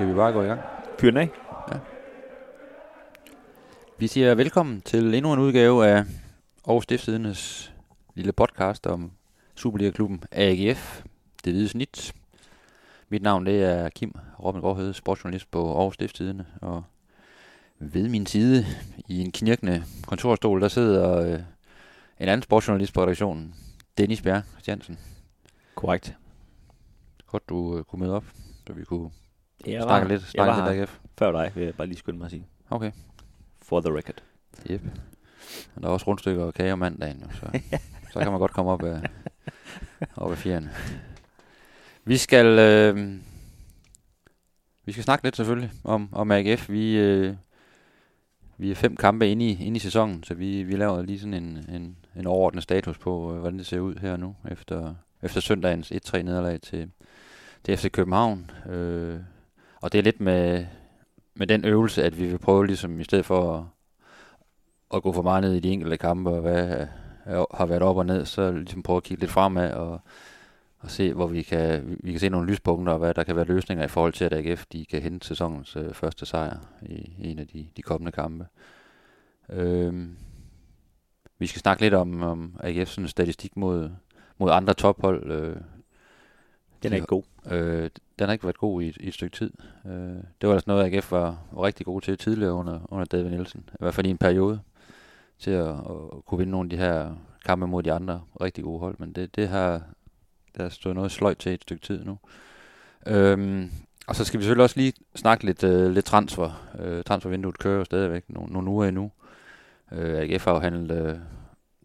Skal vi bare gå i gang? Fyr af. Vi siger velkommen til endnu en udgave af Aarhus Stiftstidendes lille podcast om Superliga-klubben AGF, det hvide snit. Mit navn det er Kim Robin Råhede, sportsjournalist på Aarhus Stiftstidende, og ved min side i en knirkende kontorstol, der sidder øh, en anden sportsjournalist på redaktionen, Dennis Bjerg Christiansen. Korrekt. Godt, du øh, kunne møde op, så vi kunne Jeg snakke lidt, jeg snakke var lidt AGF. før dig, vil jeg bare lige skynde mig at sige. Okay. For the record. Yep. Og der er også rundstykker og kage om mandagen, jo, så, så kan man godt komme op af, op af fjerne. Vi skal, øh, vi skal snakke lidt selvfølgelig om, om AGF. Vi, øh, vi er fem kampe inde i, inde i sæsonen, så vi, vi laver lige sådan en, en, en overordnet status på, øh, hvordan det ser ud her nu, efter, efter søndagens 1-3 nederlag til, til FC København. Øh, og det er lidt med, med den øvelse, at vi vil prøve ligesom, i stedet for at at gå for meget ned i de enkelte kampe, og hvad øh, har været op og ned, så ligesom prøve at kigge lidt fremad og, og se, hvor vi kan, vi- kan se nogle lyspunkter, og hvad der kan være løsninger i forhold til, at AGF de kan hente sæsonens øh, første sejr i, i en af de, de kommende kampe. Øhm, vi skal snakke lidt om, om AGF's statistik mod, mod andre tophold. Øh, den er ikke god. Øh, den har ikke været god i, et- i et stykke tid. Øh, det var altså noget, AGF var, var rigtig god til tidligere under, under David Nielsen. I hvert fald i en periode til at, at kunne vinde nogle af de her kampe mod de andre rigtig gode hold. Men det, det har der er stået noget sløjt til et stykke tid nu. Øhm, og så skal vi selvfølgelig også lige snakke lidt, øh, lidt transfer. Øh, transfervinduet kører stadigvæk nogle, nogle uger endnu. Øh, AGF har jo handlet øh,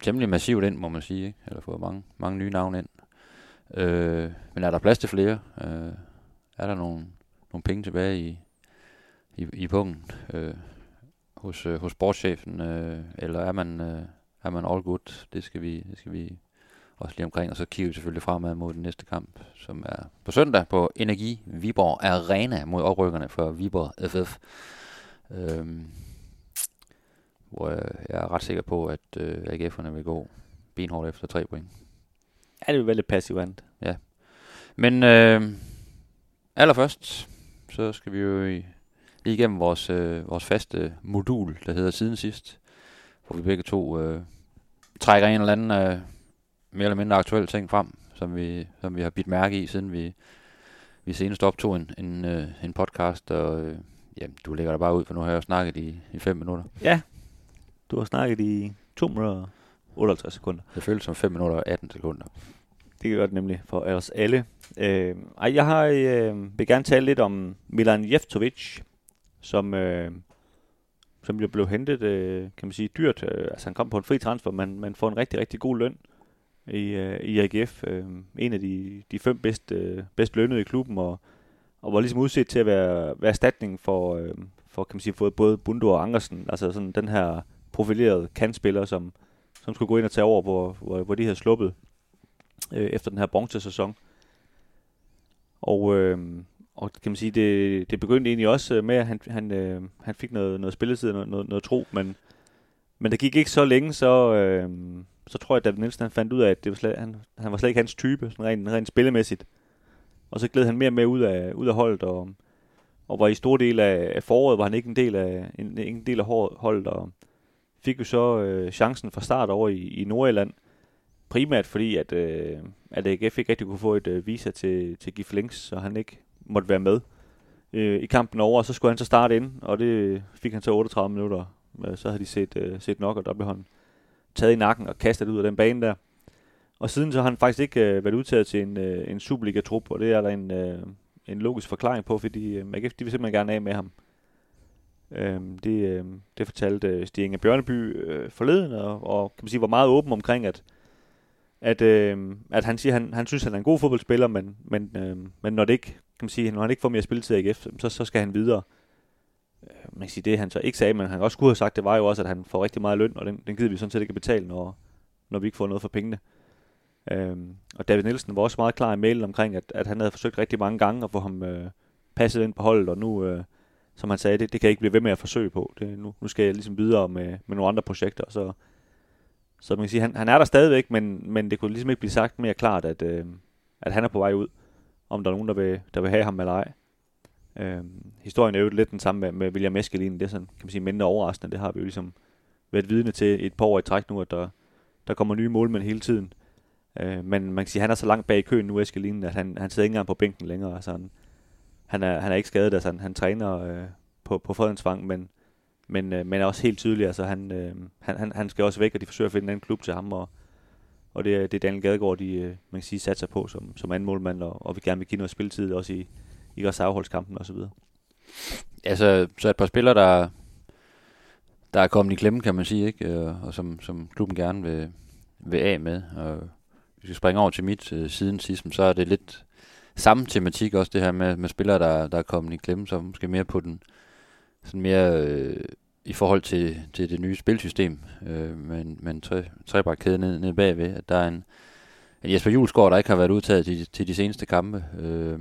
temmelig massivt ind, må man sige. Ikke? Eller fået mange, mange nye navne ind. Øh, men er der plads til flere? Øh, er der nogle, nogle penge tilbage i, i, i punkten øh, hos, øh, hos sportschefen? Øh, eller er man, øh, er man all good? Det skal, vi, det skal vi også lige omkring. Og så kigger vi selvfølgelig fremad mod den næste kamp, som er på søndag på Energi Viborg Arena mod oprykkerne for Viborg FF. Øhm, øh, hvor jeg, jeg er ret sikker på, at øh, AGF'erne vil gå benhårdt efter tre point. Ja, det vil være lidt passivt. Men øh, allerførst, så skal vi jo i, lige igennem vores, øh, vores faste modul, der hedder Siden Sidst, hvor vi begge to øh, trækker en eller anden øh, mere eller mindre aktuel ting frem, som vi, som vi har bidt mærke i, siden vi, vi senest optog en, en, øh, en podcast, og øh, jamen, du lægger dig bare ud, for nu har jeg jo snakket i, i fem minutter. Ja. Du har snakket i 2 minutter 58 sekunder. Det føles som 5 minutter og 18 sekunder. Det gør det nemlig for os alle. Øh, ej, jeg har øh, vil gerne tale lidt om Milan Jeftovic, som, øh, som jo blev hentet, øh, kan man sige, dyrt. Øh, altså han kom på en fri transfer, men man får en rigtig, rigtig god løn i, øh, i AGF. Øh, en af de, de fem bedst, øh, bedst lønnede i klubben, og, og var ligesom udset til at være, være erstatning for, øh, for kan man sige, for både Bundo og Andersen. Altså sådan den her profilerede kantspiller, som, som skulle gå ind og tage over, hvor, hvor, hvor de havde sluppet øh, efter den her bronzesæson. Og, øh, og kan man sige, det, det begyndte egentlig også med, at han, han, øh, han fik noget, noget spilletid, noget, noget, noget tro, men, men det gik ikke så længe, så, øh, så tror jeg, at David Nielsen han fandt ud af, at det var slet, han, han var slet ikke hans type, sådan rent, rent spillemæssigt. Og så gled han mere og mere ud af, ud af holdet, og, og var i store del af, af foråret, var han ikke en del af, en, en del af holdet, og fik jo så øh, chancen fra start over i, i Nordjylland, primært fordi, at, øh, at AGF ikke rigtig kunne få et øh, visa til, til Gif Links, så han ikke måtte være med øh, i kampen over, og så skulle han så starte ind, og det fik han så 38 minutter. Øh, Så havde de set, øh, set nok, og der blev han taget i nakken og kastet ud af den bane der. Og siden så har han faktisk ikke øh, været udtaget til en, øh, en Superliga-trup, og det er der en, øh, en logisk forklaring på, fordi øh, AGF de vil simpelthen gerne af med ham. Øhm, det, øhm, det fortalte øh, Stig Inge Bjørneby øh, forleden, og, og kan man sige, var meget åben omkring, at at, øh, at han siger, han, han synes, han er en god fodboldspiller, men, men, øh, men når det ikke, kan man sige, når han ikke får mere spilletid i AGF, så, så skal han videre. Øh, man kan sige, det han så ikke sagde, men han også skulle have sagt, det var jo også, at han får rigtig meget løn, og den, den gider vi sådan set ikke betale, når, når vi ikke får noget for pengene. Øhm, og David Nielsen var også meget klar i mailen omkring, at, at han havde forsøgt rigtig mange gange at få ham øh, passet ind på holdet, og nu, øh, som han sagde, det, det kan jeg ikke blive ved med at forsøge på. Det, nu, nu skal jeg ligesom videre med, med nogle andre projekter, og så, så man kan sige, han, han er der stadigvæk, men, men det kunne ligesom ikke blive sagt mere klart, at, øh, at han er på vej ud, om der er nogen, der vil, der vil have ham eller ej. Øh, historien er jo lidt den samme med, med William Eskelin. Det er sådan, kan man sige, mindre overraskende. Det har vi jo ligesom været vidne til et par år i træk nu, at der, der kommer nye målmænd hele tiden. Øh, men man kan sige, at han er så langt bag i køen nu, Eskelin, at han, han sidder ikke engang på bænken længere. Altså han, han, er, han er ikke skadet, altså han, han træner øh, på, på Fredensvang, men, men, øh, men er også helt tydelig. Altså han, øh, han, han, han skal også væk, og de forsøger at finde en anden klub til ham, og, og det, det er Daniel Gadegaard, de øh, man kan sige, satser på som, som anden målmand, og, og vi gerne vil give noget spilletid også i, i reserveholdskampen osv. Altså, så et par spillere, der, der er kommet i klemme, kan man sige, ikke? Øh, og som, som klubben gerne vil, vil af med. Og hvis vi springer over til mit øh, siden sidst, så er det lidt samme tematik også, det her med, med spillere, der, der er kommet i klemme, så måske mere på den, sådan mere øh, i forhold til, til det nye spilsystem, øh, men, men med tre, trebakkæde ned, ned bagved, at der er en, en Jesper Julesgaard, der ikke har været udtaget til, til de seneste kampe, øh,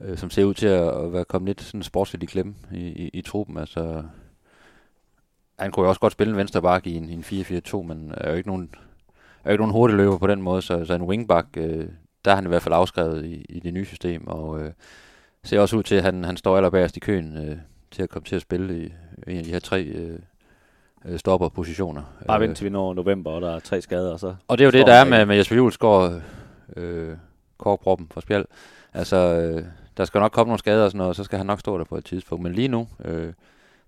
øh, som ser ud til at, at være kommet lidt sådan sportsligt i klemme i, i, i truppen. Altså, han kunne jo også godt spille en venstreback i en, en 4-4-2, men er jo ikke nogen, er jo ikke nogen hurtig løber på den måde, så, så en wingback, øh, der er han i hvert fald afskrevet i, i det nye system, og øh, ser også ud til, at han, han står allerbagerst i køen øh, til at komme til at spille i en af de her tre øh, øh stopperpositioner. Bare vent til vi når november, og der er tre skader, og så... Og det er jo det, der er med, med Jesper Julesgaard, øh, korkproppen for spjald. Altså, øh, der skal nok komme nogle skader og sådan noget, og så skal han nok stå der på et tidspunkt. Men lige nu, øh,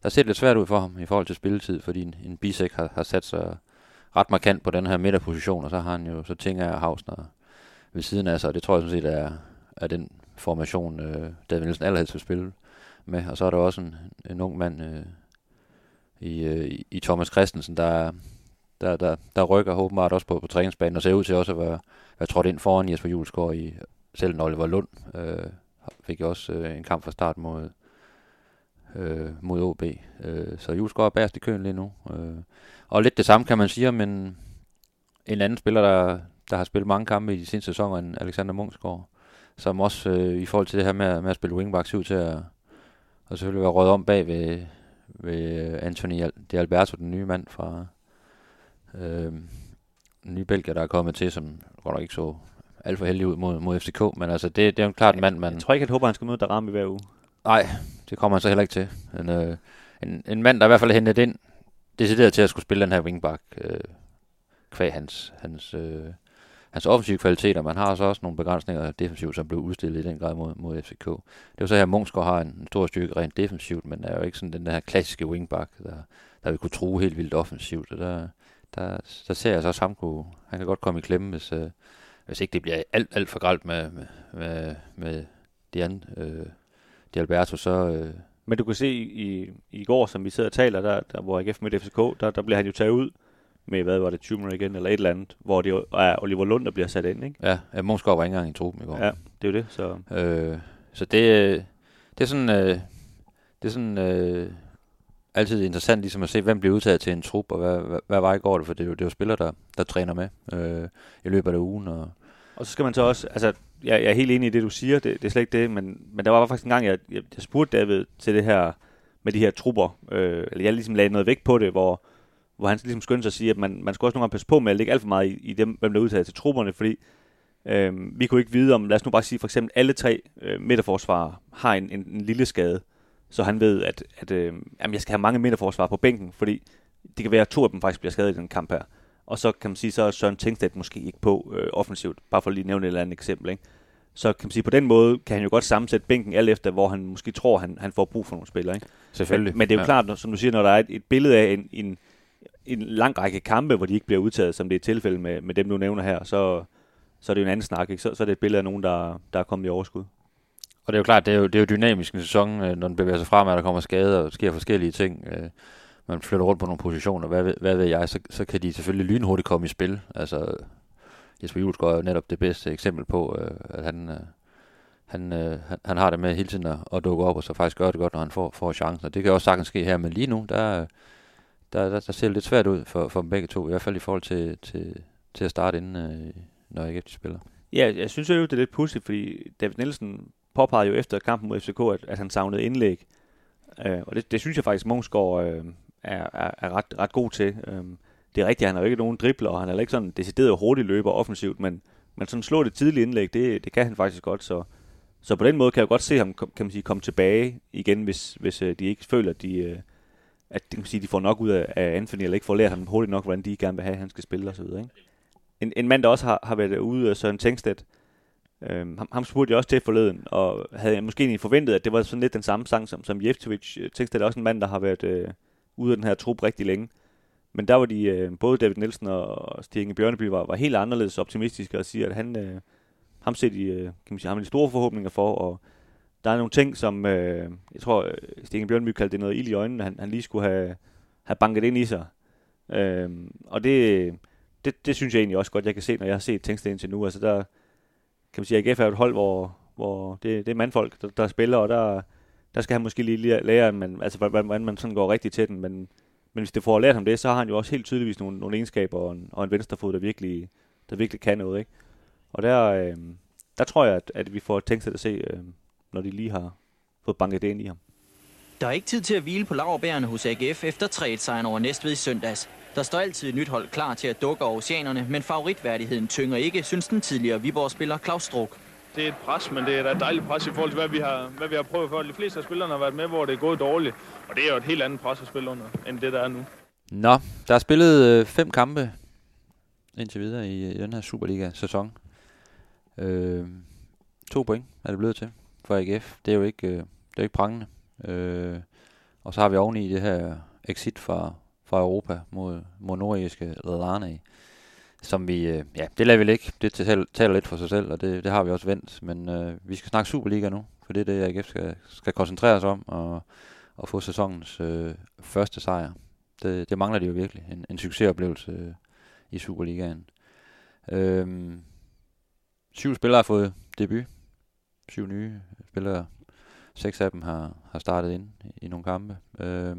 der ser det lidt svært ud for ham i forhold til spilletid, fordi en, en bisek har, har sat sig ret markant på den her midterposition, og så har han jo, så tænker jeg, Hausner ved siden af sig, og det tror jeg sådan set er, er den formation, øh, David Nielsen allerhelst vil spille med. Og så er der også en, en ung mand øh, i, øh, i Thomas Christensen, der, der, der, der rykker åbenbart også på, på træningsbanen, og ser ud til også at være, være trådt ind foran Jesper Julesgaard i selv Oliver Lund. Øh, fik også øh, en kamp fra start mod, øh, mod OB. Øh, så Julesgaard er bagerst i køen lige nu. Øh, og lidt det samme kan man sige om en, en anden spiller, der, der har spillet mange kampe i de seneste sæsoner, end Alexander Munchsgaard, som også øh, i forhold til det her med, med at spille wingback, ser ud til at og selvfølgelig være røget om bag ved, ved Anthony De Alberto, den nye mand fra øh, den nye Belgier, der er kommet til, som godt nok ikke så alt for heldig ud mod, mod FCK, men altså det, det er jo klart en mand, man... Jeg tror ikke, at håber, han skal møde Darami hver uge. Nej, det kommer han så heller ikke til. En, øh, en, en mand, der i hvert fald er hentet ind, decideret til at skulle spille den her wingback, øh, kvæg hans, hans, øh, hans offensive kvaliteter. Man har så også nogle begrænsninger defensivt, som blev udstillet i den grad mod, mod FCK. Det er jo så her, Munchsgaard har en, en stor styrke rent defensivt, men er jo ikke sådan den der klassiske wingback, der, der vil kunne true helt vildt offensivt. Og der, der, der ser jeg så også ham kunne, han kan godt komme i klemme, hvis, øh, hvis ikke det bliver alt, alt for gralt med, med, med, med Dian, øh, de Alberto, så... Øh, men du kan se i, i går, som vi sidder og taler, der, der hvor AGF med FCK, der, der bliver han jo taget ud med, hvad var det, 20 minutter igen, eller et eller andet, hvor det er Oliver Lund, der bliver sat ind, ikke? Ja, ja Månsgaard var ikke engang i truppen i går. Ja, det er jo det, så... Øh, så det, det er sådan, øh, det er sådan øh, altid interessant ligesom at se, hvem bliver udtaget til en trup, og hvad, hvad, hvad vej går det, for det er jo, det er jo spillere, der, der træner med øh, i løbet af ugen. Og, og så skal man så også, altså jeg, jeg er helt enig i det, du siger, det, det er slet ikke det, men, men der var faktisk en gang, jeg, jeg, jeg spurgte David til det her, med de her trupper, øh, eller jeg ligesom lagde noget vægt på det, hvor, hvor han ligesom skyndte sig at sige, at man, man skulle også nogle gange passe på med at lægge alt for meget i, i dem, hvem der udtaget til trupperne, fordi øh, vi kunne ikke vide om, lad os nu bare sige for eksempel, alle tre øh, midterforsvarer har en, en, en lille skade, så han ved, at, at øh, jamen, jeg skal have mange midterforsvarer på bænken, fordi det kan være, at to af dem faktisk bliver skadet i den kamp her. Og så kan man sige, så er Søren Tingstedt måske ikke på øh, offensivt, bare for at lige nævne et eller andet eksempel. Ikke? Så kan man sige, på den måde kan han jo godt sammensætte bænken alt efter, hvor han måske tror, han, han får brug for nogle spillere. Ikke? Selvfølgelig. Men, men det er jo ja. klart, som du siger, når der er et, et billede af en, en, en lang række kampe, hvor de ikke bliver udtaget, som det er tilfældet med, med dem, du nævner her, så, så er det jo en anden snak. Ikke? Så, så er det et billede af nogen, der, der er kommet i overskud. Og det er jo klart, det er jo, det er jo dynamisk en sæson, øh, når den bevæger sig frem, at der kommer skader og sker forskellige ting. Øh, man flytter rundt på nogle positioner, hvad, hvad ved jeg, så, så kan de selvfølgelig lynhurtigt komme i spil. Altså, Jesper Julesgaard er jo netop det bedste eksempel på, øh, at han, han, han, han har det med hele tiden at, at dukke op, og så faktisk gøre det godt, når han får, får chancen. Og det kan også sagtens ske her, men lige nu, der, der, der, der ser det lidt svært ud for, for dem begge to, i hvert fald i forhold til, til, til at starte inden, øh, når ikke de spiller. Ja, jeg synes jo, det er lidt pudsigt, fordi David Nielsen påpegede jo efter kampen mod FCK, at, at han savnede indlæg. Øh, og det, det synes jeg faktisk, Mungsgaard øh, er, er, er ret, ret god til. Øh, det er rigtigt, han har jo ikke nogen dribler, og han er ikke sådan decideret hurtig løber offensivt, men, men sådan slå det tidlige indlæg, det, det kan han faktisk godt, så, Så på den måde kan jeg godt se ham kan man sige, komme tilbage igen, hvis, hvis øh, de ikke føler, at de, øh, at det kan sige, de får nok ud af, af Anthony, eller ikke får lært ham hurtigt nok, hvordan de gerne vil have, at han skal spille osv. Ikke? En, en mand, der også har, har været ude, øh, Søren Tengstedt, øh, ham, ham spurgte jeg også til forleden, og havde jeg måske egentlig forventet, at det var sådan lidt den samme sang som, som Jeftovic. Tengstedt er også en mand, der har været øh, ude af den her trup rigtig længe. Men der var de, øh, både David Nielsen og Stig Bjørneby var, var helt anderledes optimistiske og siger, at han, øh, ham ser de, øh, kan man sige, ham de store forhåbninger for, og der er nogle ting, som øh, jeg tror, øh, Sten Bjørnby kaldte det noget ild i øjnene, han, han lige skulle have, have banket ind i sig. Øh, og det, det, det synes jeg egentlig også godt, jeg kan se, når jeg har set Tænksten indtil nu. Altså der, kan man sige, at AGF er et hold, hvor, hvor det, det er mandfolk, der, der spiller, og der, der skal han måske lige lære, men, altså, hvordan, man sådan går rigtigt til den. Men, men hvis det får lært ham det, så har han jo også helt tydeligvis nogle, nogle egenskaber og en, og en venstrefod, der virkelig, der virkelig kan noget. Ikke? Og der, øh, der tror jeg, at, at vi får tænkt at se, øh, når de lige har fået banket det ind i ham. Der er ikke tid til at hvile på laverbærene hos AGF efter 3-sejren over Næstved i søndags. Der står altid et nyt hold klar til at dukke over oceanerne, men favoritværdigheden tynger ikke, synes den tidligere Viborg-spiller Claus Struk. Det er et pres, men det er et dejligt pres i forhold til, hvad vi har, hvad vi har prøvet før. De fleste af spillerne har været med, hvor det er gået dårligt, og det er jo et helt andet pres at spille under, end det der er nu. Nå, der er spillet øh, fem kampe indtil videre i, i den her Superliga-sæson. Øh, to point er det blevet til for AGF. Det er jo ikke, øh, det er ikke prangende. Øh, og så har vi oveni det her exit fra, fra Europa mod, mod nordiske Ladane, som vi, øh, ja, det lader vi ikke. Det taler, taler lidt for sig selv, og det, det har vi også vendt. Men øh, vi skal snakke Superliga nu, for det er det, AGF skal, skal koncentrere sig om, og, og få sæsonens øh, første sejr. Det, det mangler de jo virkelig. En, en succesoplevelse øh, i Superligaen. Øh, syv spillere har fået debut. Syv nye spillere. Seks af dem har, har startet ind i, nogle kampe. Øh,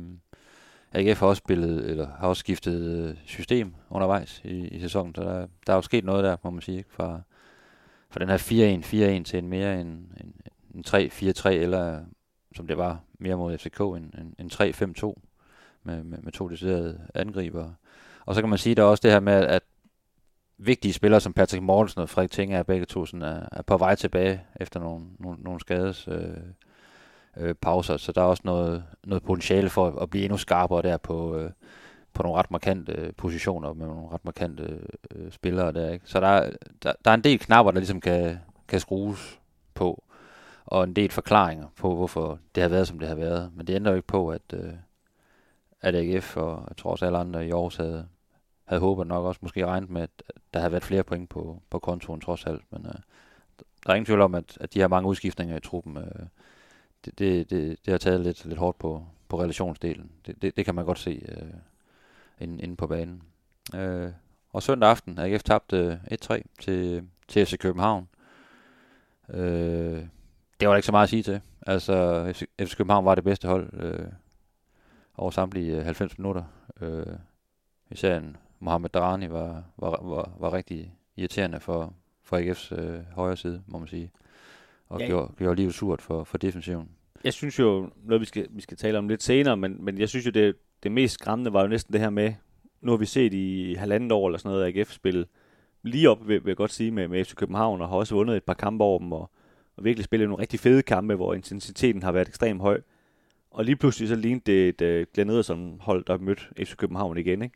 AGF har også spillet, eller har også skiftet øh, system undervejs i, i sæsonen, så der, der er jo sket noget der, må man sige, ikke? Fra, fra den her 4-1-4-1 til en mere en, en, en 3-4-3, eller som det var mere mod FCK, en, en, en 3-5-2 med, med, med to deciderede angriber. Og så kan man sige, der er også det her med, at vigtige spillere som Patrick Mortensen og Frederik Tinger er begge to sådan er, er på vej tilbage efter nogle, nogle, nogle skades øh, øh, pauser, så der er også noget, noget potentiale for at, at blive endnu skarpere der på, øh, på nogle ret markante øh, positioner med nogle ret markante øh, spillere der. Ikke? Så der, der, der er en del knapper, der ligesom kan, kan skrues på, og en del forklaringer på, hvorfor det har været, som det har været. Men det ændrer jo ikke på, at, øh, at AGF og jeg tror også alle andre i Aarhus havde, havde håbet nok også måske regnet med, at der havde været flere point på, på kontoen trods alt. Men øh, der er ingen tvivl om, at, at de har mange udskiftninger i truppen. Øh, det, det, det, det har taget lidt, lidt hårdt på, på relationsdelen. Det, det, det kan man godt se øh, inde, inde på banen. Øh, og søndag aften, AGF tabte øh, 1-3 til, til FC København. Øh, det var der ikke så meget at sige til. Altså, FC, FC København var det bedste hold øh, over samtlige øh, 90 minutter. Øh, især en Mohamed Darani var, var, var, var rigtig irriterende for, for AGF's øh, højre side, må man sige. Og ja. gjorde, gjorde livet surt for, for defensiven. Jeg synes jo, noget vi skal, vi skal tale om lidt senere, men, men jeg synes jo, det, det mest skræmmende var jo næsten det her med, nu har vi set i halvandet år eller sådan noget AGF spille lige op, vil, vil jeg godt sige, med, med FC København, og har også vundet et par kampe over dem, og, og virkelig spillet nogle rigtig fede kampe, hvor intensiteten har været ekstremt høj. Og lige pludselig så lignede det et uh, Glenn Ederson hold, der mødte FC København igen, ikke?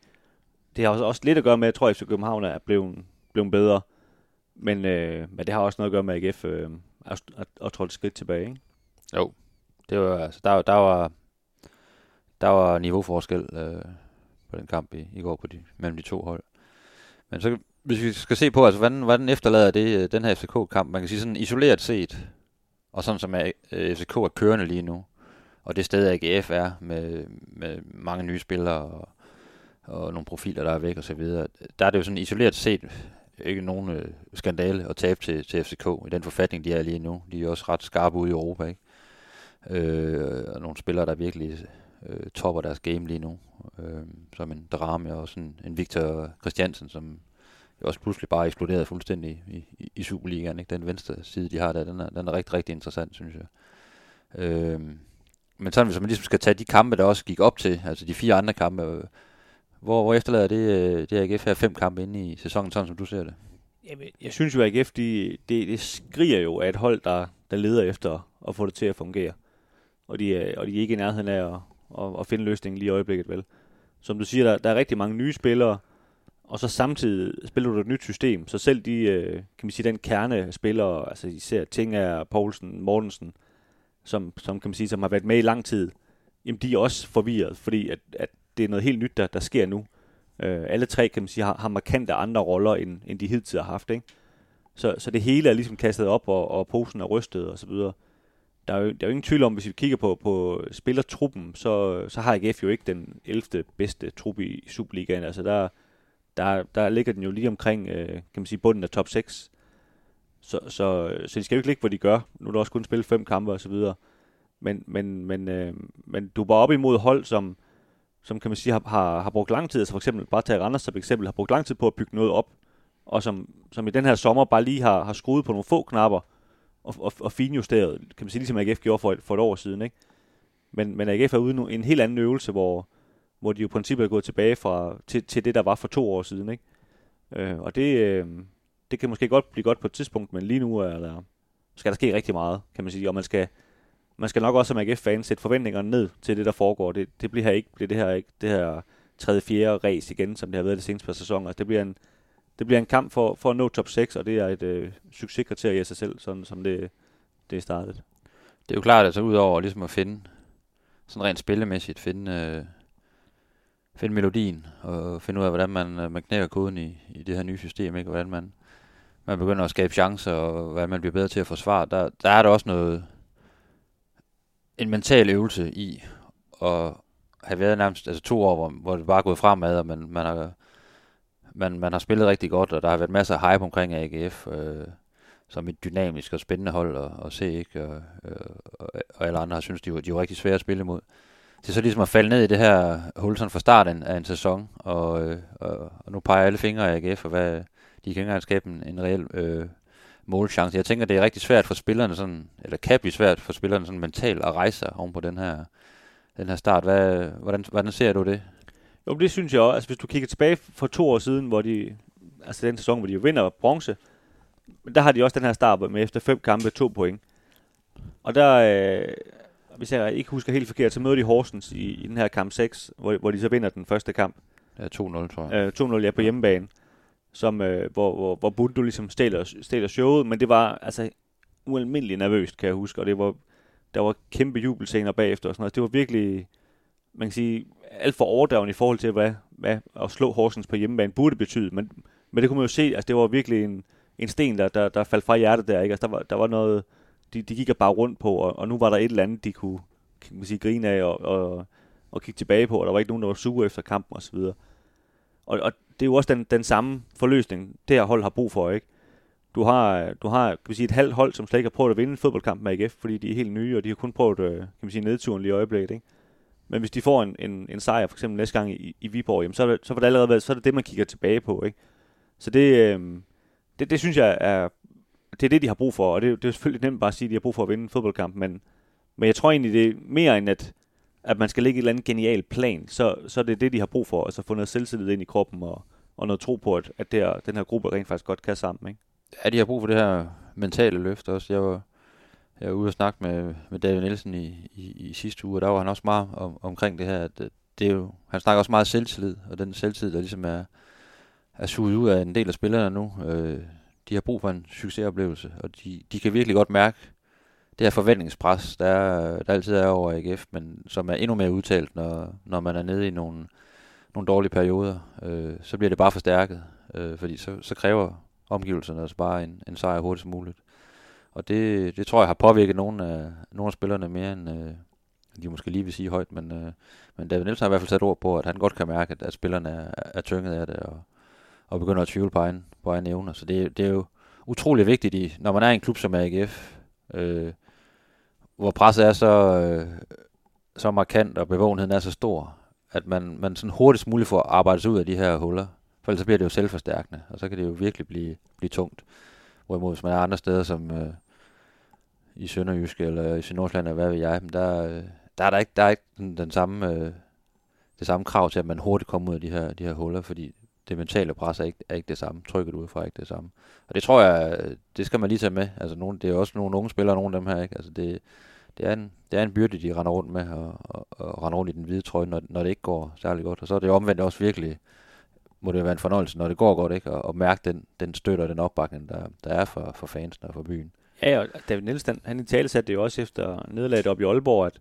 Det har også, også lidt at gøre med, at jeg tror, at FC København er blevet, blevet bedre. Men, øh, men det har også noget at gøre med, at AGF øh, er, er, er trådt et skridt tilbage, ikke? Jo, det var, altså, der, der var, der var niveauforskel øh, på den kamp i, i går på de, mellem de to hold. Men så, hvis vi skal se på, altså, hvordan, hvordan efterlader det øh, den her FCK-kamp, man kan sige sådan isoleret set, og sådan som er, øh, FCK er kørende lige nu, og det sted AGF er med, med mange nye spillere og og nogle profiler, der er væk og så videre. Der er det jo sådan isoleret set ikke nogen øh, skandale at tabe til, til FCK i den forfatning, de er lige nu. De er også ret skarpe ude i Europa, ikke? Øh, og nogle spillere, der virkelig øh, topper deres game lige nu. Øh, som en Drame og sådan en Victor Christiansen, som jo også pludselig bare eksploderede fuldstændig i, i, i Superligaen. Ikke? Den venstre side, de har der, den er, den er rigtig, rigtig interessant, synes jeg. Øh, men sådan, hvis man ligesom skal tage de kampe, der også gik op til, altså de fire andre kampe, hvor, hvor efterlader det, øh, det AGF her fem kampe inde i sæsonen, sådan som du ser det? Jamen, jeg synes jo, at AGF, de, det, de skriger jo af et hold, der, der leder efter at få det til at fungere. Og de, er, og de er ikke i nærheden af at, at, at finde løsningen lige i øjeblikket, vel? Som du siger, der, der er rigtig mange nye spillere, og så samtidig spiller du et nyt system, så selv de, øh, kan man sige, den kerne spillere, altså især Tinger, Poulsen, Mortensen, som, som kan man sige, som har været med i lang tid, jamen de er også forvirret, fordi at, at det er noget helt nyt, der, der sker nu. Øh, alle tre, kan man sige, har, har markante andre roller, end, end de hidtil har haft, ikke? Så, så det hele er ligesom kastet op, og, og posen er rystet, og så videre. Der er, jo, der er jo ingen tvivl om, hvis vi kigger på, på spillertruppen, så, så har AGF jo ikke den 11. bedste trup i Superligaen. Altså der, der, der ligger den jo lige omkring, øh, kan man sige, bunden af top 6. Så, så, så de skal jo ikke ligge, hvor de gør. Nu er der også kun spillet fem kampe og så videre. Men, men, men, øh, men du er bare op imod hold, som, som kan man sige, har, har, har brugt lang tid, altså for eksempel, bare tage Randers som eksempel, har brugt lang tid på at bygge noget op, og som, som i den her sommer bare lige har, har skruet på nogle få knapper, og, og, og finjusteret, kan man sige, ligesom AGF gjorde for et, for et år siden, ikke? Men, men AGF er ude nu en helt anden øvelse, hvor, hvor de jo i princippet er gået tilbage fra, til, til det, der var for to år siden, ikke? Øh, og det, øh, det kan måske godt blive godt på et tidspunkt, men lige nu er der, skal der ske rigtig meget, kan man sige, og man skal, man skal nok også som AGF-fan sætte forventningerne ned til det, der foregår. Det, det bliver her ikke bliver det her ikke det her tredje, fjerde race igen, som det har været det seneste par sæsoner. Altså, det bliver en, det bliver en kamp for, for at nå top 6, og det er et øh, succeskriterie i sig selv, sådan som det, det er startet. Det er jo klart, at altså, udover ligesom at finde, sådan rent spillemæssigt, finde, øh, finde melodien, og finde ud af, hvordan man, øh, man knækker koden i, i det her nye system, ikke? hvordan man, man begynder at skabe chancer, og hvordan man bliver bedre til at forsvare. Der, der er der også noget, en mental øvelse i at have været nærmest altså to år, hvor, hvor det bare er gået fremad, og man, man, har, man, man har spillet rigtig godt, og der har været masser af hype omkring AGF, øh, som et dynamisk og spændende hold at, at se, ikke? Og, øh, og, og alle andre har synes de var, de var rigtig svære at spille imod. Det er så ligesom at falde ned i det her hul sådan fra starten af en sæson, og, øh, og, og nu peger alle fingre af AGF, og hvad, de kan ikke engang skabe en, en reel øh, målchance. Jeg tænker, det er rigtig svært for spillerne sådan, eller kan blive svært for spillerne sådan mentalt at rejse sig oven på den her, den her start. Hvad, hvordan, hvordan ser du det? Jo, det synes jeg også. Altså, hvis du kigger tilbage for to år siden, hvor de, altså den sæson, hvor de jo vinder bronze, der har de også den her start med efter fem kampe, to point. Og der, øh, hvis jeg ikke husker helt forkert, så møder de Horsens i, i den her kamp 6, hvor, hvor de så vinder den første kamp. Ja, 2-0, tror jeg. Øh, 2-0, ja, på hjemmebane som, øh, hvor, hvor, hvor Bundu ligesom stjæler, stjæler showet, men det var altså ualmindeligt nervøst, kan jeg huske, og det var, der var kæmpe jubelscener bagefter og sådan noget. Det var virkelig, man kan sige, alt for overdreven i forhold til, hvad, hvad at slå Horsens på hjemmebane burde betyde, men, men det kunne man jo se, altså det var virkelig en, en sten, der, der, der faldt fra hjertet der, ikke? Altså der var, der var noget, de, de gik bare rundt på, og, og nu var der et eller andet, de kunne kan man sige, grine af og, og, og kigge tilbage på, og der var ikke nogen, der var sure efter kampen osv. Og, og det er jo også den, den samme forløsning, det her hold har brug for, ikke? Du har, du har kan man sige, et halvt hold, som slet ikke har prøvet at vinde en fodboldkamp med AGF, fordi de er helt nye, og de har kun prøvet øh, kan man sige, nedturen lige i øjeblikket. Ikke? Men hvis de får en, en, en sejr, for eksempel næste gang i, i Viborg, jamen, så, er det, så, var det allerede, så er det det, man kigger tilbage på. Ikke? Så det, øh, det, det synes jeg er, det er det, de har brug for, og det, det er selvfølgelig nemt bare at sige, at de har brug for at vinde en fodboldkamp, men, men jeg tror egentlig, det er mere end, at, at man skal lægge et eller andet genial plan, så, så er det det, de har brug for, altså få noget selvtillid ind i kroppen, og, og noget tro på, at, at det her, den her gruppe rent faktisk godt kan sammen. Ikke? Ja, de har brug for det her mentale løft også. Jeg var, jeg var ude og snakke med, med David Nielsen i, i, i sidste uge, og der var han også meget om, omkring det her. At det er jo, han snakker også meget selvtillid, og den selvtillid, der ligesom er, er suget ud af en del af spillerne nu. Øh, de har brug for en succesoplevelse, og de, de kan virkelig godt mærke det her forventningspres, der, der altid er over AGF, men som er endnu mere udtalt, når, når man er nede i nogle, nogle dårlige perioder, øh, så bliver det bare forstærket, øh, fordi så, så kræver omgivelserne altså bare en, en sejr hurtigst muligt. Og det, det tror jeg har påvirket nogle af, nogle af spillerne mere end øh, de måske lige vil sige højt, men, øh, men David Nielsen har i hvert fald sat ord på, at han godt kan mærke, at, at spillerne er, er tynget af det, og, og begynder at tvivle på egen, på egen evner. Så det, det er jo utrolig vigtigt, i, når man er i en klub som AGF, øh, hvor presset er så, øh, så markant, og bevågenheden er så stor, at man, man sådan hurtigst muligt får arbejdet sig ud af de her huller. For ellers så bliver det jo selvforstærkende, og så kan det jo virkelig blive, blive tungt. Hvorimod hvis man er andre steder, som øh, i Sønderjysk eller i Sønderjylland, eller hvad ved jeg, men der, øh, der er der ikke, der er ikke den, den samme, øh, det samme krav til, at man hurtigt kommer ud af de her, de her huller, fordi det mentale pres er ikke, er ikke det samme. Trykket udefra er ikke det samme. Og det tror jeg, øh, det skal man lige tage med. Altså, nogle, det er også nogle unge spillere, nogle af dem her, ikke? Altså, det, det, er en, det er en byrde, de render rundt med, og, og, og render rundt i den hvide trøje, når, når det ikke går særlig godt. Og så er det omvendt også virkelig, må det være en fornøjelse, når det går godt, ikke? Og, og mærke den, den støtte og den opbakning, der, der er for, for fansene og for byen. Ja, og David Nielsen, han i tale satte det jo også efter nederlaget op i Aalborg, at,